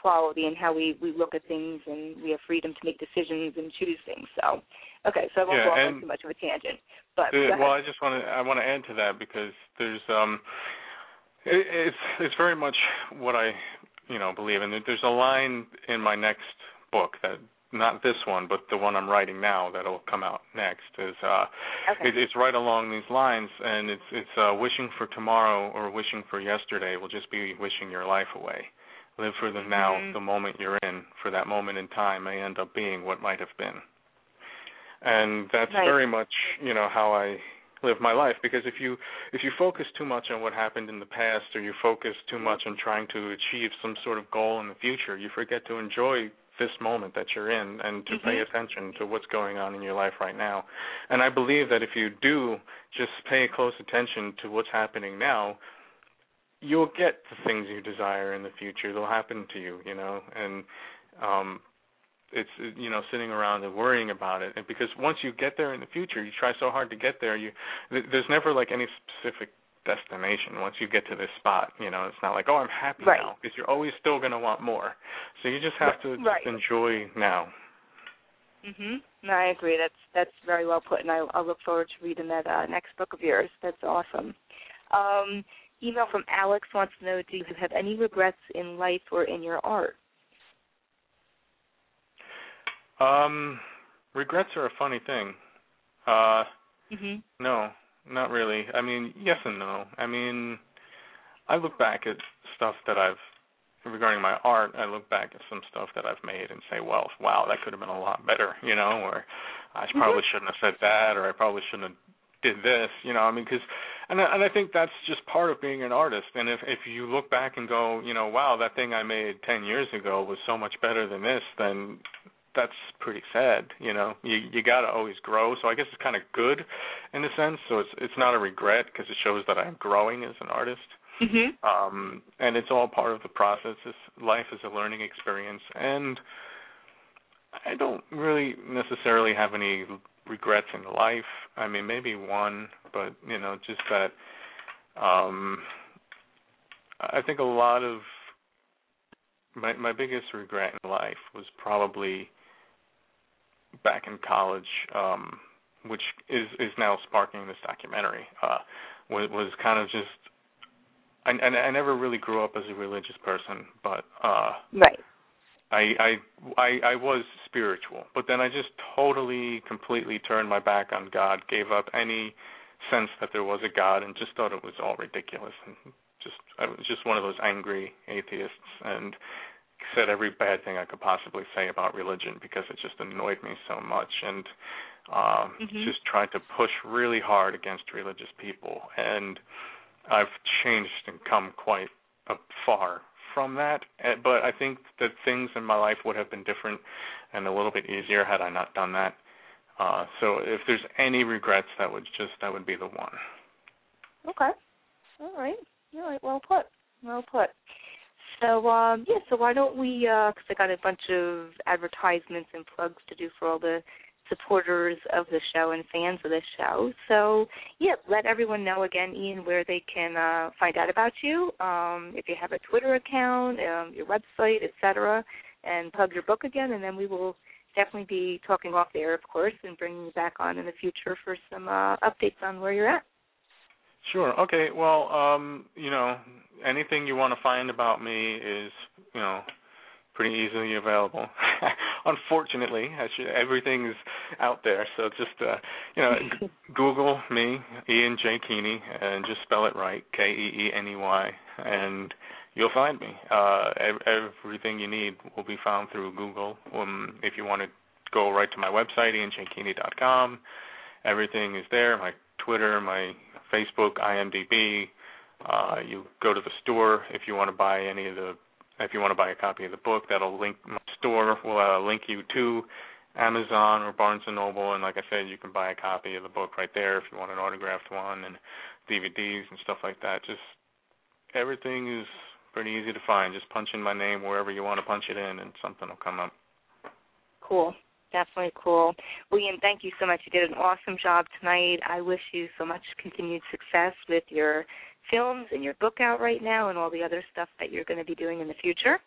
quality and how we we look at things and we have freedom to make decisions and choose things. So, okay, so I won't Yeah, go off on too much of a tangent, but well, I just want to I want to add to that because there's um, it, it's it's very much what I you know believe in. There's a line in my next book that not this one, but the one I'm writing now that'll come out next is uh, okay. it, it's right along these lines, and it's it's uh, wishing for tomorrow or wishing for yesterday will just be wishing your life away. Live for the now, Mhm. the moment you're in. For that moment in time may end up being what might have been. And that's Nice. very much, you know, how I live my life. Because if you if you focus too much on what happened in the past, or you focus too much on trying to achieve some sort of goal in the future, you forget to enjoy this moment that you're in and to pay Mhm. attention to what's going on in your life right now. And I believe that if you do just pay close attention to what's happening now, you'll get the things you desire in the future. They'll happen to you, you know, and um it's you know sitting around and worrying about it and because once you get there in the future you try so hard to get there you th- there's never like any specific destination once you get to this spot you know it's not like oh i'm happy Right. now because you're always still going to want more so you just have to just enjoy now Mhm. No, I agree. That's that's very well put, and I, I'll look forward to reading that uh, next book of yours. That's awesome. Um, email from Alex wants to know: Do you have any regrets in life or in your art? Um regrets are a funny thing uh Mhm. No, not really. I mean, yes and no. I mean, I look back at stuff that I've regarding my art. I look back at some stuff that I've made and say, well, wow, that could have been a lot better, you know, or I probably shouldn't have said that, or I probably shouldn't have did this, you know. I mean, because and I, and I think that's just part of being an artist. And if if you look back and go, you know, wow, that thing I made ten years ago was so much better than this, then that's pretty sad, you know. You you got to always grow. So I guess it's kind of good in a sense. So it's it's not a regret because it shows that I'm growing as an artist. Mhm. Um and it's all part of the process. This life is a learning experience and I don't really necessarily have any regrets in life. I mean, maybe one, but you know, just that um I think a lot of my my biggest regret in life was probably back in college, um, which is is now sparking this documentary. Uh, was was kind of just I, I I never really grew up as a religious person, but uh Right. I, I I I was spiritual, but then I just totally completely turned my back on God, gave up any sense that there was a God and just thought it was all ridiculous and just I was just one of those angry atheists and said every bad thing I could possibly say about religion because it just annoyed me so much and um Mhm. just tried to push really hard against religious people and I've changed and come quite uh, far from that. Uh, But I think that things in my life would have been different and a little bit easier had I not done that. Uh, so if there's any regrets, that would just that would be the one. Okay. All right. All right. Well put. Well put. So um, yeah. So why don't we? Because I got a bunch of advertisements and plugs to do for all the supporters of the show and fans of the show. So yeah, let everyone know again, Ian, where they can uh, find out about you. Um, if you have a Twitter account, um, your website, etc., and plug your book again, and then we will definitely be talking off the air, of course, and bringing you back on in the future for some uh, updates on where you're at. Sure. Okay. Well, um, you know, anything you want to find about me is, you know, pretty easily available. Unfortunately, should, everything is out there, so just uh, you know, g- Google me, Ian J. Keeney, and just spell it right, K E E N E Y, and you'll find me. Uh, ev- everything you need will be found through Google. Um, if you want to go right to my website, ianjkeeney.com, everything is there. My Twitter, my Facebook, IMDb. Uh, you go to the store if you want to buy any of the if you want to buy a copy of the book, that'll link my store will uh, link you to Amazon or Barnes and Noble, and like I said, you can buy a copy of the book right there if you want an autographed one, and DVDs and stuff like that. Just everything is pretty easy to find. Just punch in my name wherever you want to punch it in, and something will come up. Cool. Definitely cool. William, thank you so much. You did an awesome job tonight. I wish you so much continued success with your films and your book out right now and all the other stuff that you're going to be doing in the future.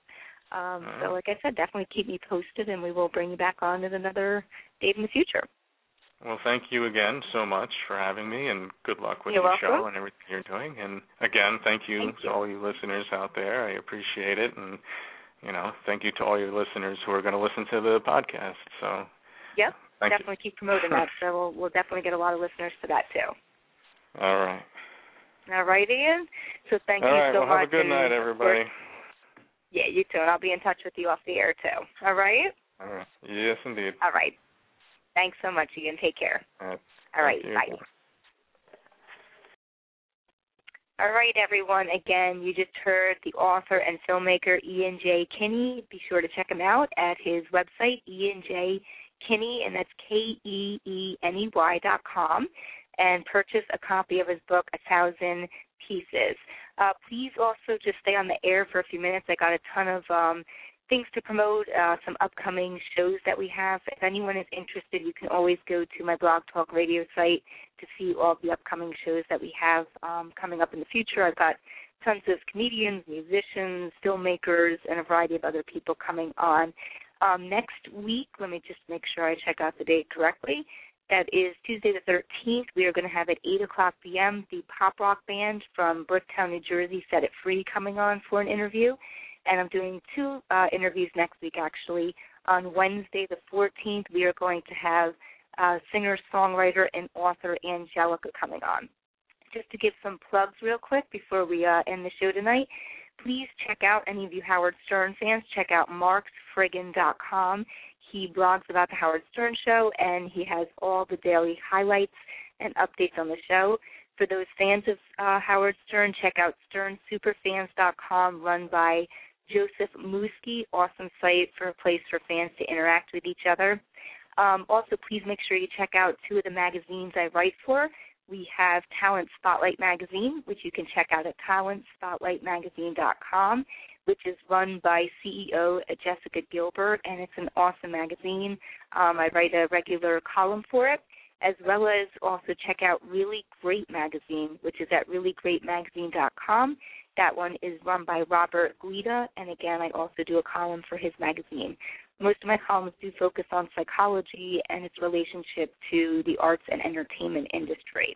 Um, so, like I said, definitely keep me posted, and we will bring you back on at another date in the future. Well, thank you again so much for having me, and good luck with You're your welcome. show and everything you're doing. And again, thank you Thank to you. all you listeners out there. I appreciate it, and you know, thank you to all your listeners who are going to listen to the podcast. So, Yep, definitely keep promoting that. So we'll, we'll definitely get a lot of listeners to that too. All right. All right, Ian. So thank all you right. so well, much. have a good night, everybody. yeah, you too. And I'll be in touch with you off the air too. All right. All right. Yes, indeed. All right. Thanks so much, Ian. Take care. All right. All right. Thank you. Bye. All right, everyone. Again, you just heard the author and filmmaker Ian J. Keeney. Be sure to check him out at his website, Ian J. Keeney, and that's K E E N E Y dot com, and purchase a copy of his book, A Thousand Pieces. Uh, please also just stay on the air for a few minutes. I got a ton of um, things to promote, uh, some upcoming shows that we have. If anyone is interested, you can always go to my Blog Talk Radio site to see all the upcoming shows that we have um, coming up in the future. I've got tons of comedians, musicians, filmmakers, and a variety of other people coming on. Um, next week, let me just make sure I check out the date correctly. That is Tuesday the 13th. We are going to have at 8 o'clock p.m. the pop rock band from Bricktown, New Jersey, Set It Free, coming on for an interview. And I'm doing two uh, interviews next week, actually. On Wednesday the 14th, we are going to have uh, singer, songwriter, and author Angelica coming on. Just to give some plugs real quick before we uh, end the show tonight, please check out any of you Howard Stern fans. Check out marksfriggin.com. He blogs about the Howard Stern Show, and he has all the daily highlights and updates on the show. For those fans of uh, Howard Stern, check out sternsuperfans.com, run by Joseph Musky. Awesome site for a place for fans to interact with each other. Um, also, please make sure you check out two of the magazines I write for. We have Talent Spotlight Magazine, which you can check out at talentspotlightmagazine.com, which is run by CEO Jessica Gilbert, and it's an awesome magazine. Um, I write a regular column for it, as well as also check out Really Great Magazine, which is at reallyGreatMagazine.com. That one is run by Robert Guida, and again, I also do a column for his magazine. Most of my columns do focus on psychology and its relationship to the arts and entertainment industry.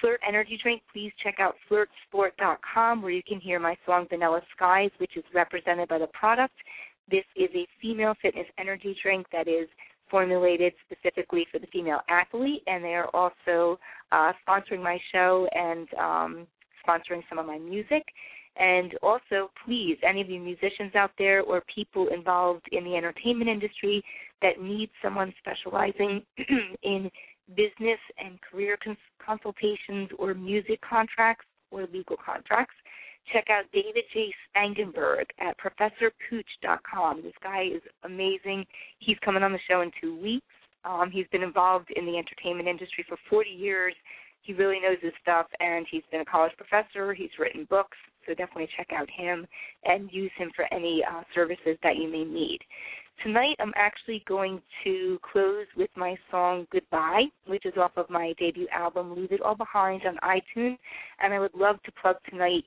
Flirt Energy Drink, please check out flirtsport.com where you can hear my song Vanilla Skies, which is represented by the product. This is a female fitness energy drink that is formulated specifically for the female athlete, and they are also uh, sponsoring my show and um, sponsoring some of my music. And also, please, any of you musicians out there or people involved in the entertainment industry that need someone specializing in business and career cons- consultations or music contracts or legal contracts, check out David J. Spangenberg at ProfessorPooch.com. This guy is amazing. He's coming on the show in two weeks. Um, he's been involved in the entertainment industry for 40 years. He really knows his stuff, and he's been a college professor. He's written books, so definitely check out him and use him for any uh, services that you may need. Tonight, I'm actually going to close with my song Goodbye, which is off of my debut album, Leave It All Behind, on iTunes. And I would love to plug tonight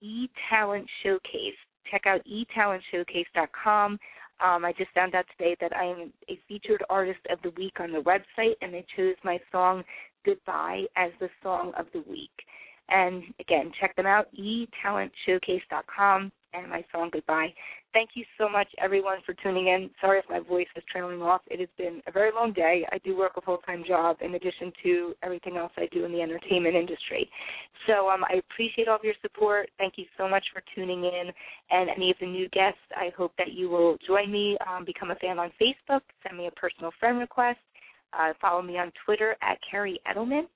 E Talent Showcase. Check out etalentshowcase.com. Um, I just found out today that I am a featured artist of the week on the website, and they chose my song Goodbye as the song of the week. And again, check them out, etalentshowcase.com, and my song Goodbye. Thank you so much, everyone, for tuning in. Sorry if my voice is trailing off. It has been a very long day. I do work a full time job in addition to everything else I do in the entertainment industry. So um, I appreciate all of your support. Thank you so much for tuning in. And any of the new guests, I hope that you will join me, um, become a fan on Facebook, send me a personal friend request, uh, follow me on Twitter at Kerri Edelman.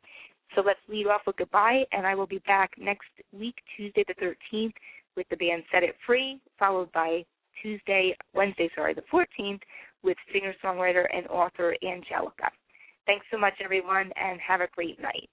So let's lead off with goodbye, and I will be back next week, Tuesday the 13th, with the band Set It Free, followed by Tuesday, Wednesday, sorry, the 14th, with singer songwriter and author Angelica. Thanks so much, everyone, and have a great night.